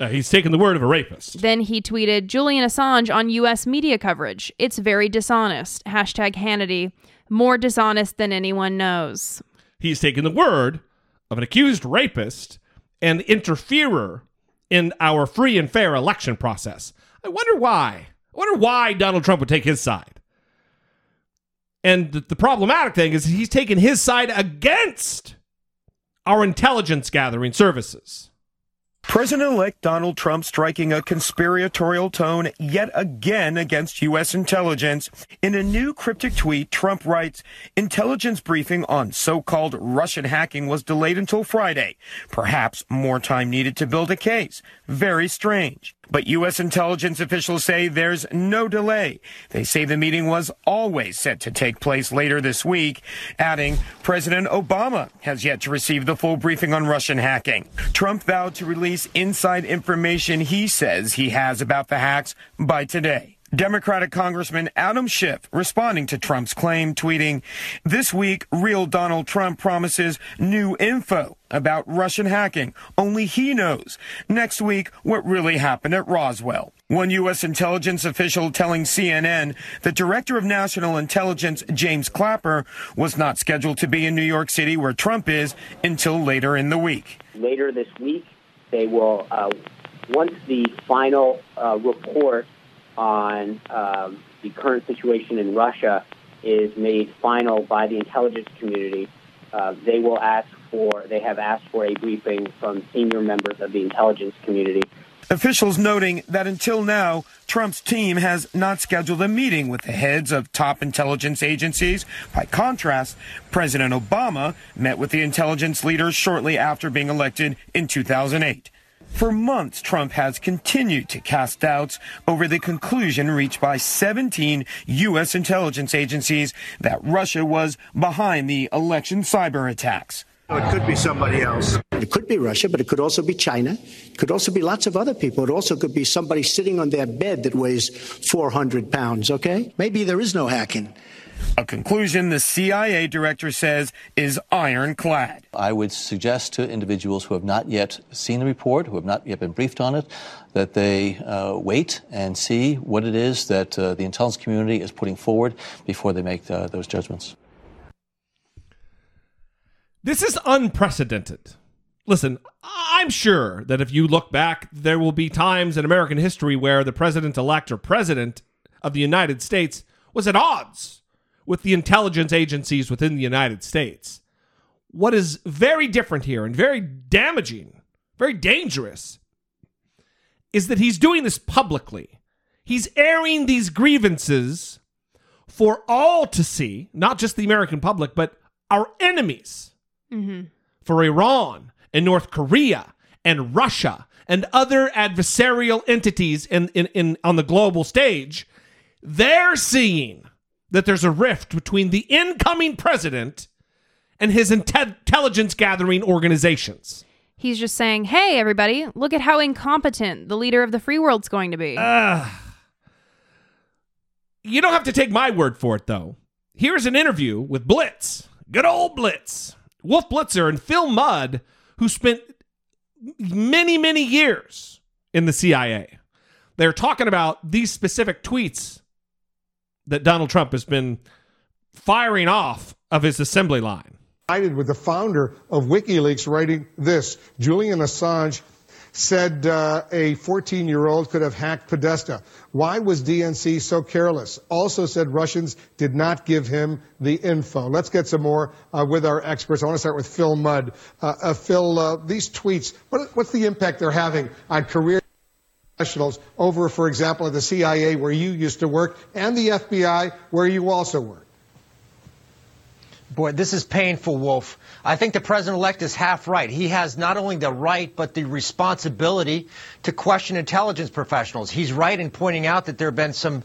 Uh, he's taken the word of a rapist. Then he tweeted, Julian Assange on U.S. media coverage. It's very dishonest. Hashtag Hannity. More dishonest than anyone knows. He's taken the word of an accused rapist and interferer in our free and fair election process. I wonder why. I wonder why Donald Trump would take his side. And the, the problematic thing is he's taken his side against our intelligence gathering services. President elect Donald Trump striking a conspiratorial tone yet again against U.S. intelligence. In a new cryptic tweet, Trump writes Intelligence briefing on so called Russian hacking was delayed until Friday. Perhaps more time needed to build a case. Very strange. But U.S. intelligence officials say there's no delay. They say the meeting was always set to take place later this week, adding President Obama has yet to receive the full briefing on Russian hacking. Trump vowed to release inside information he says he has about the hacks by today. Democratic Congressman Adam Schiff responding to Trump's claim, tweeting, This week, real Donald Trump promises new info about Russian hacking. Only he knows. Next week, what really happened at Roswell. One U.S. intelligence official telling CNN the Director of National Intelligence, James Clapper, was not scheduled to be in New York City, where Trump is, until later in the week. later this week. They will, uh, once the final uh, report on um, the current situation in Russia is made final by the intelligence community, uh, they will ask for, they have asked for a briefing from senior members of the intelligence community. Officials noting that until now, Trump's team has not scheduled a meeting with the heads of top intelligence agencies. By contrast, President Obama met with the intelligence leaders shortly after being elected in 2008. For months, Trump has continued to cast doubts over the conclusion reached by 17 U.S. intelligence agencies that Russia was behind the election cyber attacks. It could be somebody else. It could be Russia, but it could also be China. It could also be lots of other people. It also could be somebody sitting on their bed that weighs 400 pounds, okay? Maybe there is no hacking. A conclusion the CIA director says is ironclad. I would suggest to individuals who have not yet seen the report, who have not yet been briefed on it, that they uh, wait and see what it is that uh, the intelligence community is putting forward before they make uh, those judgments. This is unprecedented. Listen, I'm sure that if you look back, there will be times in American history where the president elect or president of the United States was at odds with the intelligence agencies within the United States. What is very different here and very damaging, very dangerous, is that he's doing this publicly. He's airing these grievances for all to see, not just the American public, but our enemies Mm-hmm. for Iran and North Korea and Russia and other adversarial entities in, in, in on the global stage, they're seeing that there's a rift between the incoming president and his inte- intelligence gathering organizations. He's just saying, hey, everybody, look at how incompetent the leader of the free world's going to be. Uh, you don't have to take my word for it, though. Here's an interview with Blitz, good old Blitz, Wolf Blitzer, and Phil Mudd, who spent many, many years in the CIA. They're talking about these specific tweets that Donald Trump has been firing off of his assembly line. With the founder of WikiLeaks writing this. Julian Assange said uh, a 14 year old could have hacked Podesta. Why was DNC so careless? Also said Russians did not give him the info. Let's get some more uh, with our experts. I want to start with Phil Mudd. Uh, uh, Phil, uh, these tweets, what, what's the impact they're having on career professionals over, for example, at the CIA where you used to work and the FBI where you also work? Boy, this is painful, Wolf. I think the president elect is half right. He has not only the right, but the responsibility to question intelligence professionals. He's right in pointing out that there have been some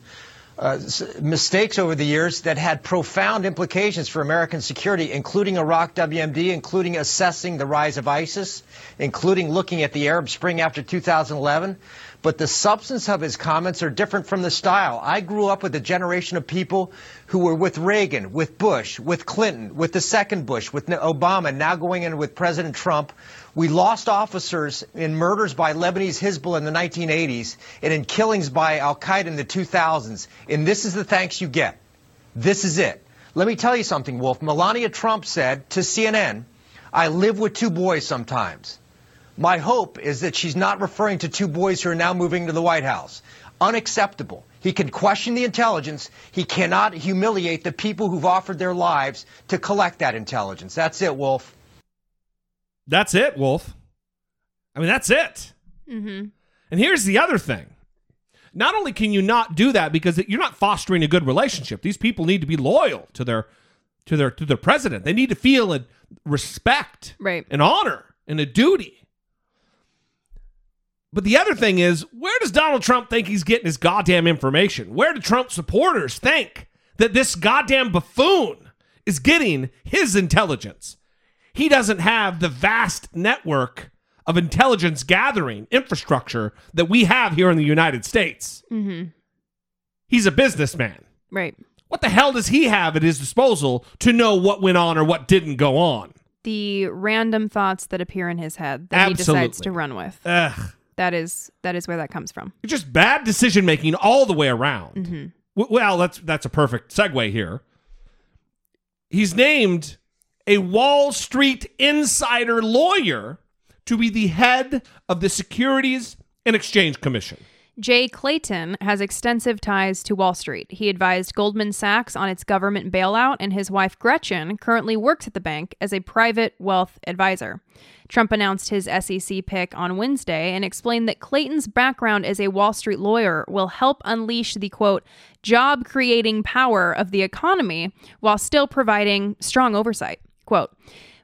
uh, mistakes over the years that had profound implications for American security, including Iraq WMD, including assessing the rise of ISIS, including looking at the Arab Spring after 2011 but the substance of his comments are different from the style. I grew up with a generation of people who were with Reagan, with Bush, with Clinton, with the second Bush, with Obama, now going in with President Trump. We lost officers in murders by Lebanese Hezbollah in the 1980s and in killings by Al Qaeda in the 2000s. And this is the thanks you get. This is it. Let me tell you something, Wolf. Melania Trump said to CNN, I live with two boys sometimes. My hope is that she's not referring to two boys who are now moving to the White House. Unacceptable. He can question the intelligence. He cannot humiliate the people who've offered their lives to collect that intelligence. That's it, Wolf. That's it, Wolf. I mean, that's it. Mm-hmm. And here's the other thing. Not only can you not do that because you're not fostering a good relationship. These people need to be loyal to their to their to their president. They need to feel a respect, right, and honor and a duty. But the other thing is, where does Donald Trump think he's getting his goddamn information? Where do Trump supporters think that this goddamn buffoon is getting his intelligence? He doesn't have the vast network of intelligence gathering infrastructure that we have here in the United States. Mm-hmm. He's a businessman. Right. What the hell does he have at his disposal to know what went on or what didn't go on? The random thoughts that appear in his head that Absolutely. he decides to run with. Ugh. That is that is where that comes from. It's just bad decision making all the way around. Mhm. W- Well, that's that's a perfect segue here. He's named a Wall Street insider lawyer to be the head of the Securities and Exchange Commission. Jay Clayton has extensive ties to Wall Street. He advised Goldman Sachs on its government bailout, and his wife Gretchen currently works at the bank as a private wealth advisor. Trump announced his SEC pick on Wednesday and explained that Clayton's background as a Wall Street lawyer will help unleash the quote, job creating power of the economy while still providing strong oversight. Quote,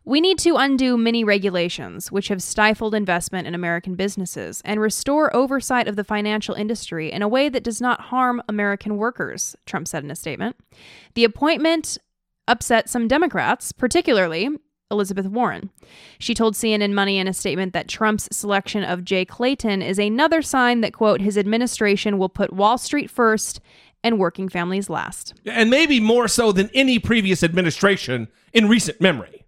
we need to undo many regulations which have stifled investment in American businesses and restore oversight of the financial industry in a way that does not harm American workers, Trump said in a statement. The appointment upset some Democrats, particularly Elizabeth Warren. She told CNN Money in a statement that Trump's selection of Jay Clayton is another sign that, quote, his administration will put Wall Street first and working families last. And maybe more so than any previous administration in recent memory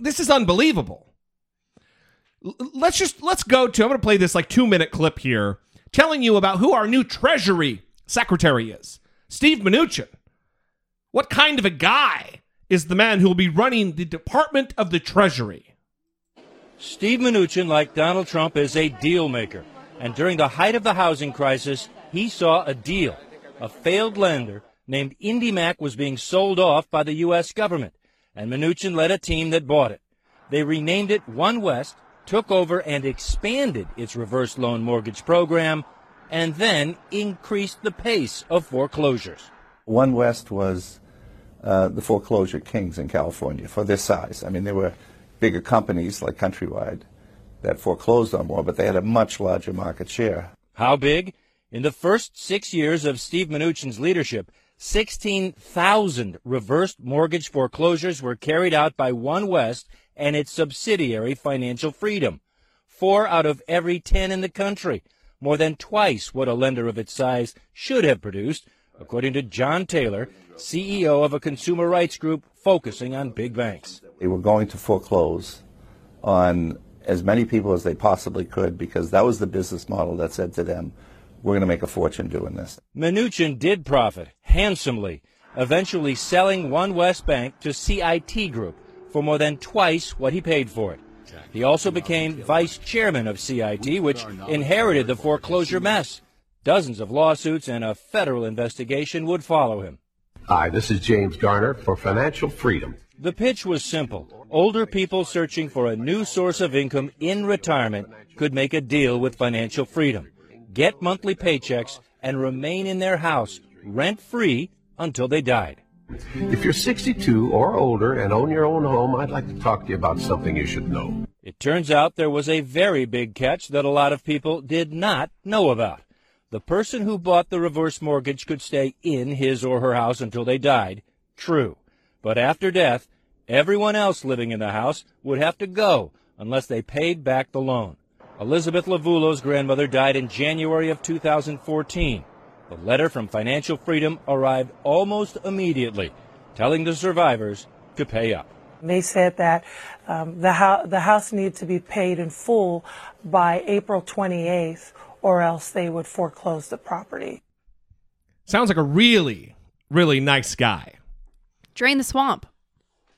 this is unbelievable. Let's just let's go to I'm going to play this like 2 minute clip here telling you about who our new treasury secretary is. Steve Mnuchin. What kind of a guy is the man who will be running the Department of the Treasury? Steve Mnuchin, like Donald Trump, is a deal maker. And during the height of the housing crisis, he saw a deal. A failed lender named IndyMac was being sold off by the U.S. government and Mnuchin led a team that bought it. They renamed it One West, took over and expanded its reverse loan mortgage program, and then increased the pace of foreclosures. One West was uh, the foreclosure kings in California for their size. I mean, there were bigger companies like Countrywide that foreclosed on more, but they had a much larger market share. How big? In the first six years of Steve Mnuchin's leadership, 16,000 reversed mortgage foreclosures were carried out by One West and its subsidiary Financial Freedom. Four out of every 10 in the country, more than twice what a lender of its size should have produced, according to John Taylor, CEO of a consumer rights group focusing on big banks. They were going to foreclose on as many people as they possibly could because that was the business model that said to them, we're going to make a fortune doing this. Mnuchin did profit handsomely, eventually selling One West Bank to CIT Group for more than twice what he paid for it. He also became vice chairman of CIT, which inherited the foreclosure mess. Dozens of lawsuits and a federal investigation would follow him. Hi, this is James Garner for Financial Freedom. The pitch was simple. Older people searching for a new source of income in retirement could make a deal with financial freedom get monthly paychecks, and remain in their house rent free until they died. If you're 62 or older and own your own home, I'd like to talk to you about something you should know. It turns out there was a very big catch that a lot of people did not know about. The person who bought the reverse mortgage could stay in his or her house until they died. True. But after death, everyone else living in the house would have to go unless they paid back the loan. Elizabeth Lavulo's grandmother died in January of 2014. The letter from Financial Freedom arrived almost immediately, telling the survivors to pay up. They said that um, the, ho- the house needed to be paid in full by April 28th, or else they would foreclose the property. Sounds like a really, really nice guy. Drain the swamp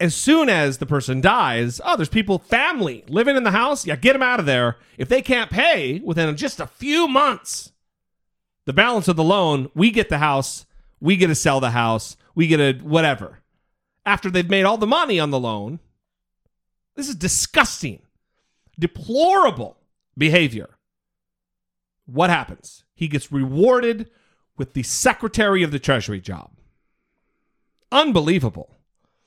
as soon as the person dies, oh, there's people, family living in the house. Yeah, get them out of there. If they can't pay within just a few months, the balance of the loan, we get the house, we get to sell the house, we get a whatever. After they've made all the money on the loan, this is disgusting, deplorable behavior. What happens? He gets rewarded with the Secretary of the Treasury job. Unbelievable.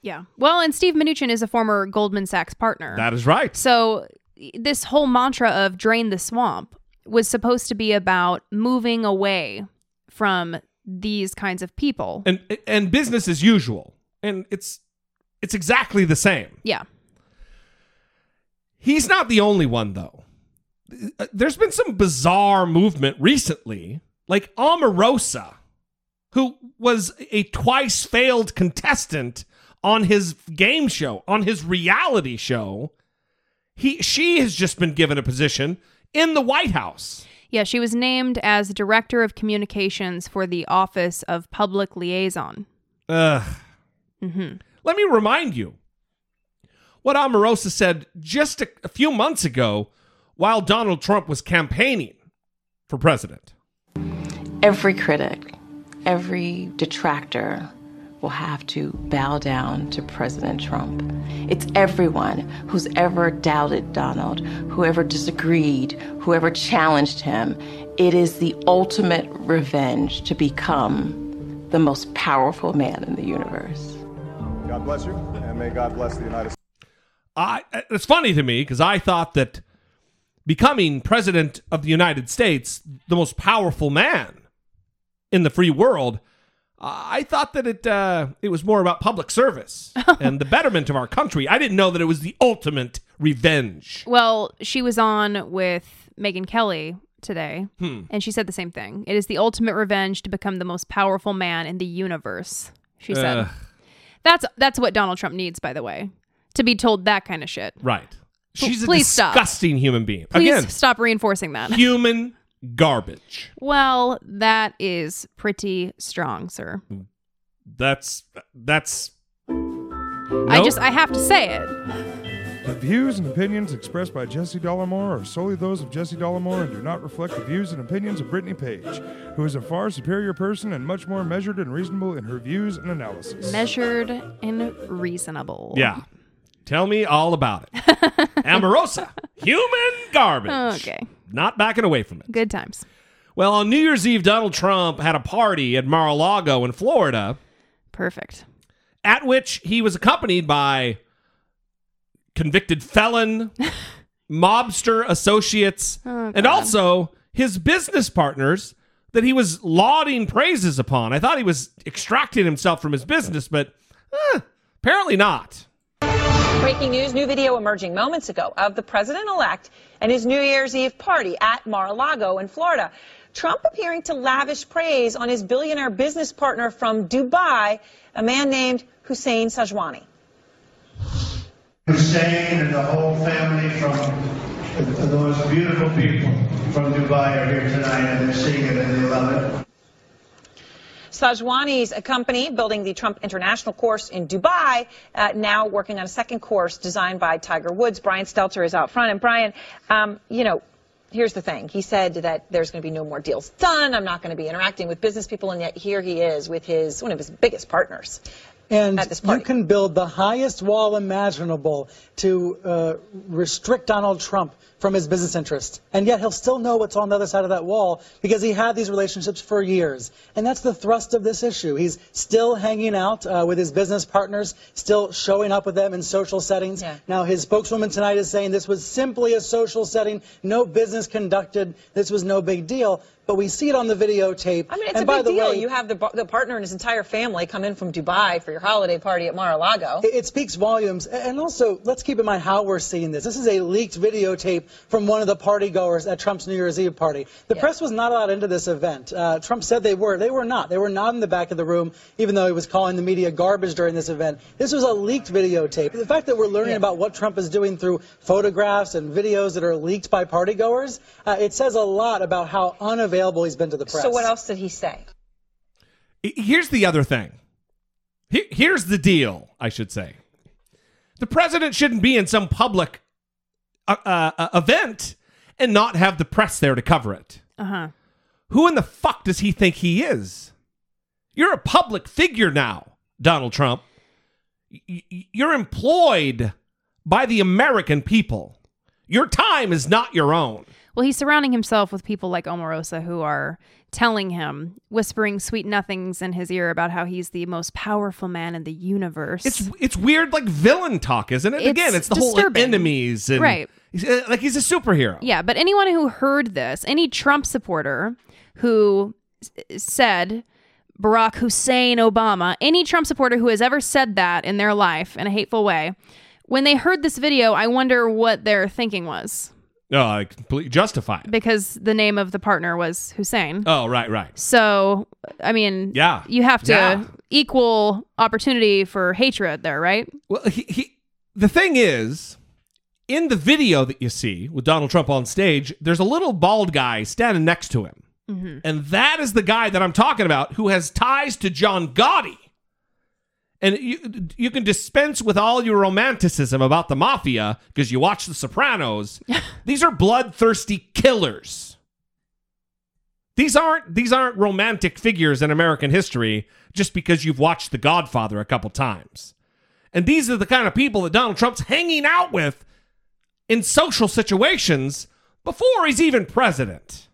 Yeah. Well, and Steve Mnuchin is a former Goldman Sachs partner. That is right. So this whole mantra of drain the swamp was supposed to be about moving away from these kinds of people. And and business as usual. And it's it's exactly the same. Yeah. He's not the only one though. Uh, there's been some bizarre movement recently, like Omarosa, who was a twice failed contestant on his game show, on his reality show, he she has just been given a position in the White House. Yeah, she was named as director of communications for the Office of Public Liaison. Ugh. Mm-hmm. Let me remind you what Omarosa said just a, a few months ago while Donald Trump was campaigning for president. Every critic, every detractor will have to bow down to President Trump. It's everyone who's ever doubted Donald, whoever disagreed, whoever challenged him. It is the ultimate revenge to become the most powerful man in the universe. God bless you, and may God bless the United States. I, it's funny to me because I thought that becoming president of the United States, the most powerful man in the free world, I thought that it uh, it was more about public service and the betterment of our country. I didn't know that it was the ultimate revenge. Well, she was on with Megyn Kelly today, Hmm. and she said the same thing. It is the ultimate revenge to become the most powerful man in the universe. She said. Ugh. That's that's what Donald Trump needs, by the way, to be told that kind of shit. Right. She's a please stop. disgusting human being. Please Again, stop reinforcing that. human garbage. Well, that is pretty strong, sir. That's that's. I just I have to say it. The views and opinions expressed by Jesse Dollemore are solely those of Jesse Dollemore and do not reflect the views and opinions of Brittany Page, who is a far superior person and much more measured and reasonable in her views and analysis. Measured and reasonable. Yeah. Tell me all about it. Omarosa, human garbage. Okay. Not backing away from it. Good times. Well, on New Year's Eve, Donald Trump had a party at Mar a Lago in Florida, Perfect. at which he was accompanied by convicted felon, mobster associates, Oh, and God. also his business partners that he was lauding praises upon. I thought he was extracting himself from his business, but eh, apparently not. Breaking news, new video emerging moments ago of the president elect and his New Year's Eve party at Mar a Lago in Florida. Trump appearing to lavish praise on his billionaire business partner from Dubai, a man named Hussain Sajwani. Hussein and the whole family from those beautiful people from Dubai are here tonight and they're seeing it and they love it. Sajwani's a company building the Trump International course in Dubai, uh, now working on a second course designed by Tiger Woods. Brian Stelter is out front. And Brian, um, you know, here's the thing. He said that there's going to be no more deals done. I'm not going to be interacting with business people. And yet here he is with his one of his biggest partners. And at this you can build the highest wall imaginable to uh, restrict Donald Trump from his business interests. And yet he'll still know what's on the other side of that wall because he had these relationships for years. And that's the thrust of this issue. He's still hanging out uh, with his business partners, still showing up with them in social settings. Now, his spokeswoman tonight is saying this was simply a social setting, no business conducted, this was no big deal. But we see it on the videotape. I mean, it's and a by big the deal. way, you have the, the partner and his entire family come in from Dubai for your holiday party at Mar-a-Lago. It, it speaks volumes. And also, let's keep in mind how we're seeing this. This is a leaked videotape from one of the party goers at Trump's New Year's Eve party. The press was not allowed into this event. Uh, Trump said they were. They were not. They were not in the back of the room, even though he was calling the media garbage during this event. This was a leaked videotape. The fact that we're learning about what Trump is doing through photographs and videos that are leaked by party goers, uh, it says a lot about how unavailable he's been to the press. So what else did he say? Here's the other thing. Here's the deal, I should say. The president shouldn't be in some public uh, uh, uh, event and not have the press there to cover it. Uh huh. Who in the fuck does he think he is? You're a public figure now, Donald Trump. Y- y- You're employed by the American people. Your time is not your own. Well, he's surrounding himself with people like Omarosa who are telling him, whispering sweet nothings in his ear about how he's the most powerful man in the universe. It's it's weird, like villain talk, isn't it? It's Again, it's the disturbing. whole enemies and Right. he's, uh, like he's a superhero. Yeah, but anyone who heard this, any Trump supporter who s- said Barack Hussein Obama, any Trump supporter who has ever said that in their life in a hateful way, when they heard this video, I wonder what their thinking was Oh, I completely justified. because the name of the partner was Hussein. Oh, right, right. So, I mean, Yeah. you have to Yeah. equal opportunity for hatred there, right? Well, he, he the thing is, in the video that you see with Donald Trump on stage, there's a little bald guy standing next to him. Mm-hmm. And that is the guy that I'm talking about who has ties to John Gotti. And you, you can dispense with all your romanticism about the mafia because you watch The Sopranos. These are bloodthirsty killers. These aren't these aren't romantic figures in American history just because you've watched The Godfather a couple times. And these are the kind of people that Donald Trump's hanging out with in social situations before he's even president.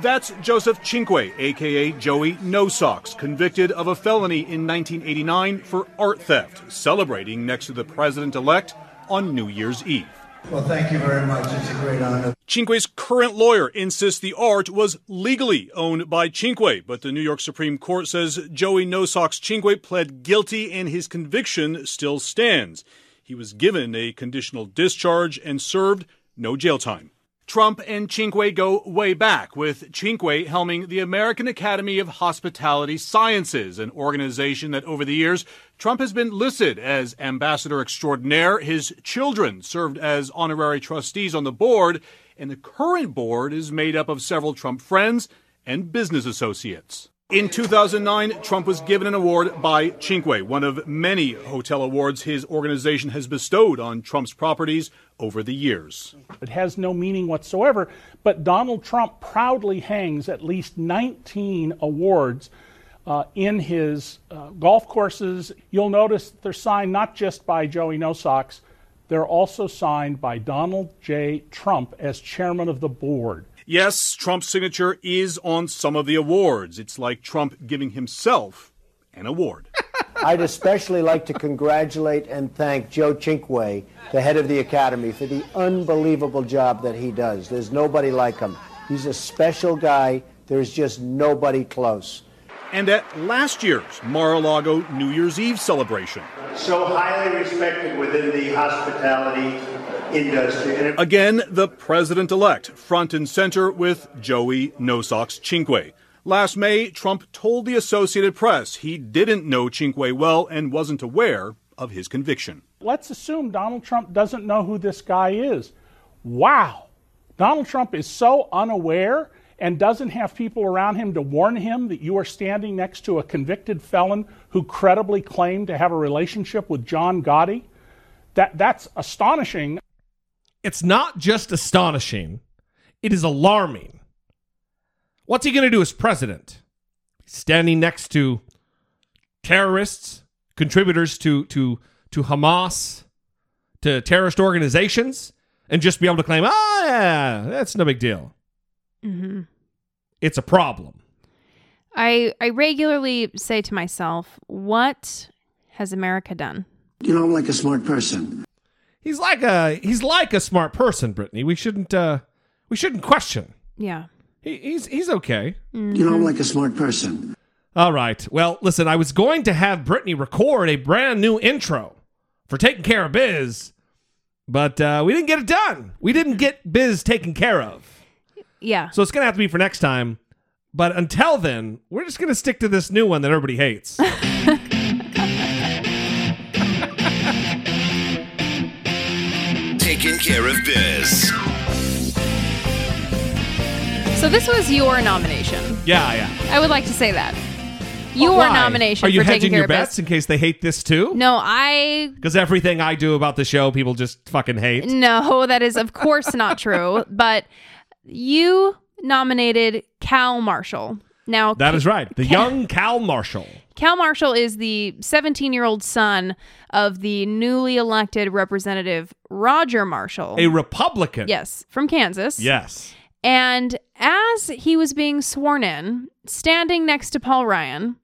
That's Joseph Cinque, aka Joey No Socks, convicted of a felony in 1989 for art theft, celebrating next to the president elect on New Year's Eve. Well, thank you very much. It's a great honor. Cinque's current lawyer insists the art was legally owned by Cinque, but the New York Supreme Court says Joey No Socks Cinque pled guilty and his conviction still stands. He was given a conditional discharge and served no jail time. Trump and Cinque go way back, with Cinque helming the American Academy of Hospitality Sciences, an organization that over the years Trump has been listed as ambassador extraordinaire. His children served as honorary trustees on the board, and the current board is made up of several Trump friends and business associates. In 2009, Trump was given an award by Cinque, one of many hotel awards his organization has bestowed on Trump's properties over the years. It has no meaning whatsoever, but Donald Trump proudly hangs at least 19 awards uh, in his uh, golf courses. You'll notice they're signed not just by Joey No Socks, they're also signed by Donald J. Trump as chairman of the board. Yes, Trump's signature is on some of the awards. It's like Trump giving himself an award. I'd especially like to congratulate and thank Joe Cinque, the head of the Academy, for the unbelievable job that he does. There's nobody like him. He's a special guy. There's just nobody close. And at last year's Mar-a-Lago New Year's Eve celebration. So highly respected within the hospitality industry. Again, the president elect, front and center with Joey No Socks Cinque. Last May, Trump told the Associated Press he didn't know Cinque well and wasn't aware of his conviction. Let's assume Donald Trump doesn't know who this guy is. Wow. Donald Trump is so unaware and doesn't have people around him to warn him that you are standing next to a convicted felon who credibly claimed to have a relationship with John Gotti. That, that's astonishing. It's not just astonishing, it is alarming. What's he going to do as president? Standing next to terrorists, contributors to, to, to Hamas, to terrorist organizations, and just be able to claim, ah, yeah, that's no big deal. Mm-hmm. It's a problem. I I regularly say to myself, what has America done? You know, I'm like a smart person. He's like a he's like a smart person, Brittany. We shouldn't uh we shouldn't question. Yeah. He, he's he's okay. You know, I'm like a smart person. All right. Well, listen, I was going to have Brittany record a brand new intro for taking care of Biz, but uh, we didn't get it done. We didn't get Biz taken care of. Yeah. So it's going to have to be for next time. But until then, we're just going to stick to this new one that everybody hates. Taking care of biz. So this was your nomination. yeah, yeah. I would like to say that. Your Why? nomination Are you for taking hedging care your of bets bets. in case they hate this too? No, I Because everything I do about the show, people just fucking hate. no, that is of course not true. But you nominated Cal Marshall. Now That is right. The young Cal Marshall. Cal Marshall is the 17 year old son of the newly elected Representative Roger Marshall. A Republican. Yes, from Kansas. Yes. And as he was being sworn in, standing next to Paul Ryan,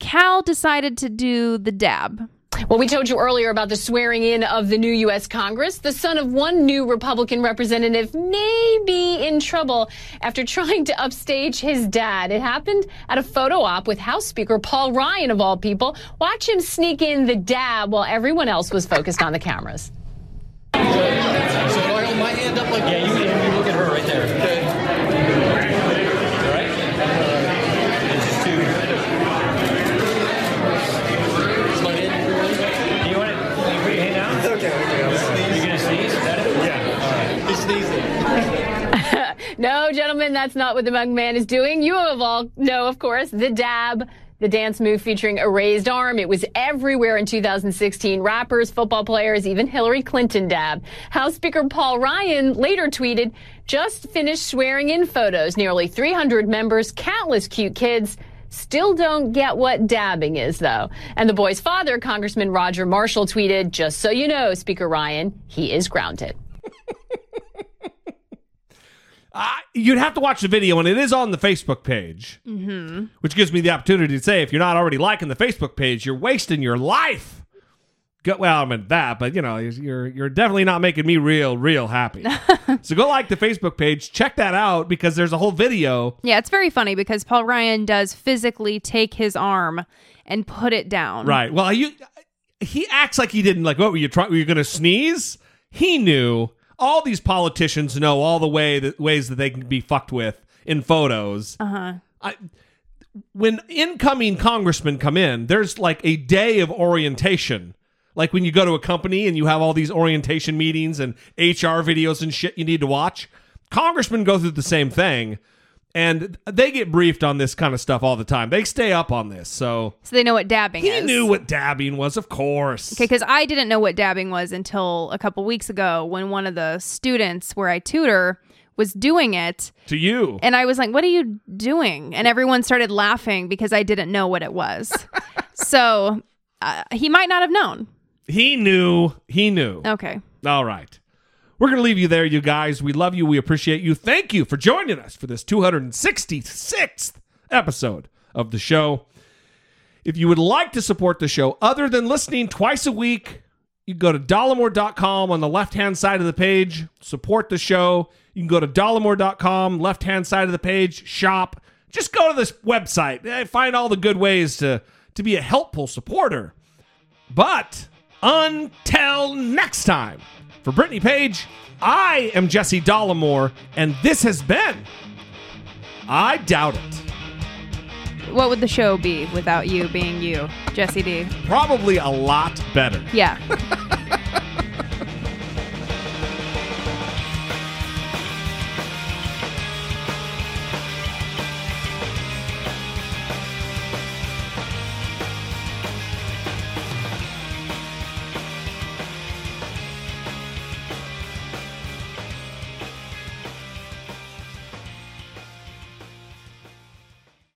Cal decided to do the dab. Well, we told you earlier about the swearing in of the new U.S. Congress. The son of one new Republican representative may be in trouble after trying to upstage his dad. It happened at a photo op with House Speaker Paul Ryan, of all people. Watch him sneak in the dab while everyone else was focused on the cameras. So if I hold my hand up like yeah, you, you look at her right there. Okay. All right. Uh, this is two. Slide in. Do you want it? You put your hand down. Okay. Okay. You're gonna sneeze? Is that it? Yeah. All right. He's sneezing. No, gentlemen, that's not what the Mug man is doing. You of all know, of course, the dab. The dance move featuring a raised arm. It was everywhere in 2016. Rappers, football players, even Hillary Clinton dab. House Speaker Paul Ryan later tweeted, just finished swearing in photos. Nearly 300 members, countless cute kids. Still don't get what dabbing is, though. And the boy's father, Congressman Roger Marshall, tweeted, just so you know, Speaker Ryan, he is grounded. Uh, you'd have to watch the video, and it is on the Facebook page, Mm-hmm. which gives me the opportunity to say if you're not already liking the Facebook page, you're wasting your life. Go, well, I meant that, but you know, you're you're definitely not making me real, real happy. so go like the Facebook page, check that out because there's a whole video. Yeah, it's very funny because Paul Ryan does physically take his arm and put it down. Right. Well, you he acts like he didn't like. What were you trying? Were you going to sneeze? He knew. All these politicians know all the way that ways that they can be fucked with in photos. Uh huh. I, when incoming congressmen come in, there's like a day of orientation. Like when you go to a company and you have all these orientation meetings and HR videos and shit you need to watch. Congressmen go through the same thing and they get briefed on this kind of stuff all the time. They stay up on this. So So they know what dabbing he is. knew what dabbing was, of course. Okay, because I didn't know what dabbing was until a couple weeks ago when one of the students where I tutor was doing it. To you. And I was like, what are you doing? And everyone started laughing because I didn't know what it was. so uh, he might not have known. He knew. He knew. Okay. All right. We're going to leave you there, you guys. We love you. We appreciate you. Thank you for joining us for this 266th episode of the show. If you would like to support the show other than listening twice a week, you can go to dollemore.com on the left hand side of the page, support the show. You can go to dollemore.com, left hand side of the page, shop. Just go to this website. Eh, Find all the good ways to, to be a helpful supporter. But until next time, for Brittany Page, I am Jesse Dollemore, and this has been I Doubt It. What would the show be without you being you, Jesse D? Probably a lot better. Yeah.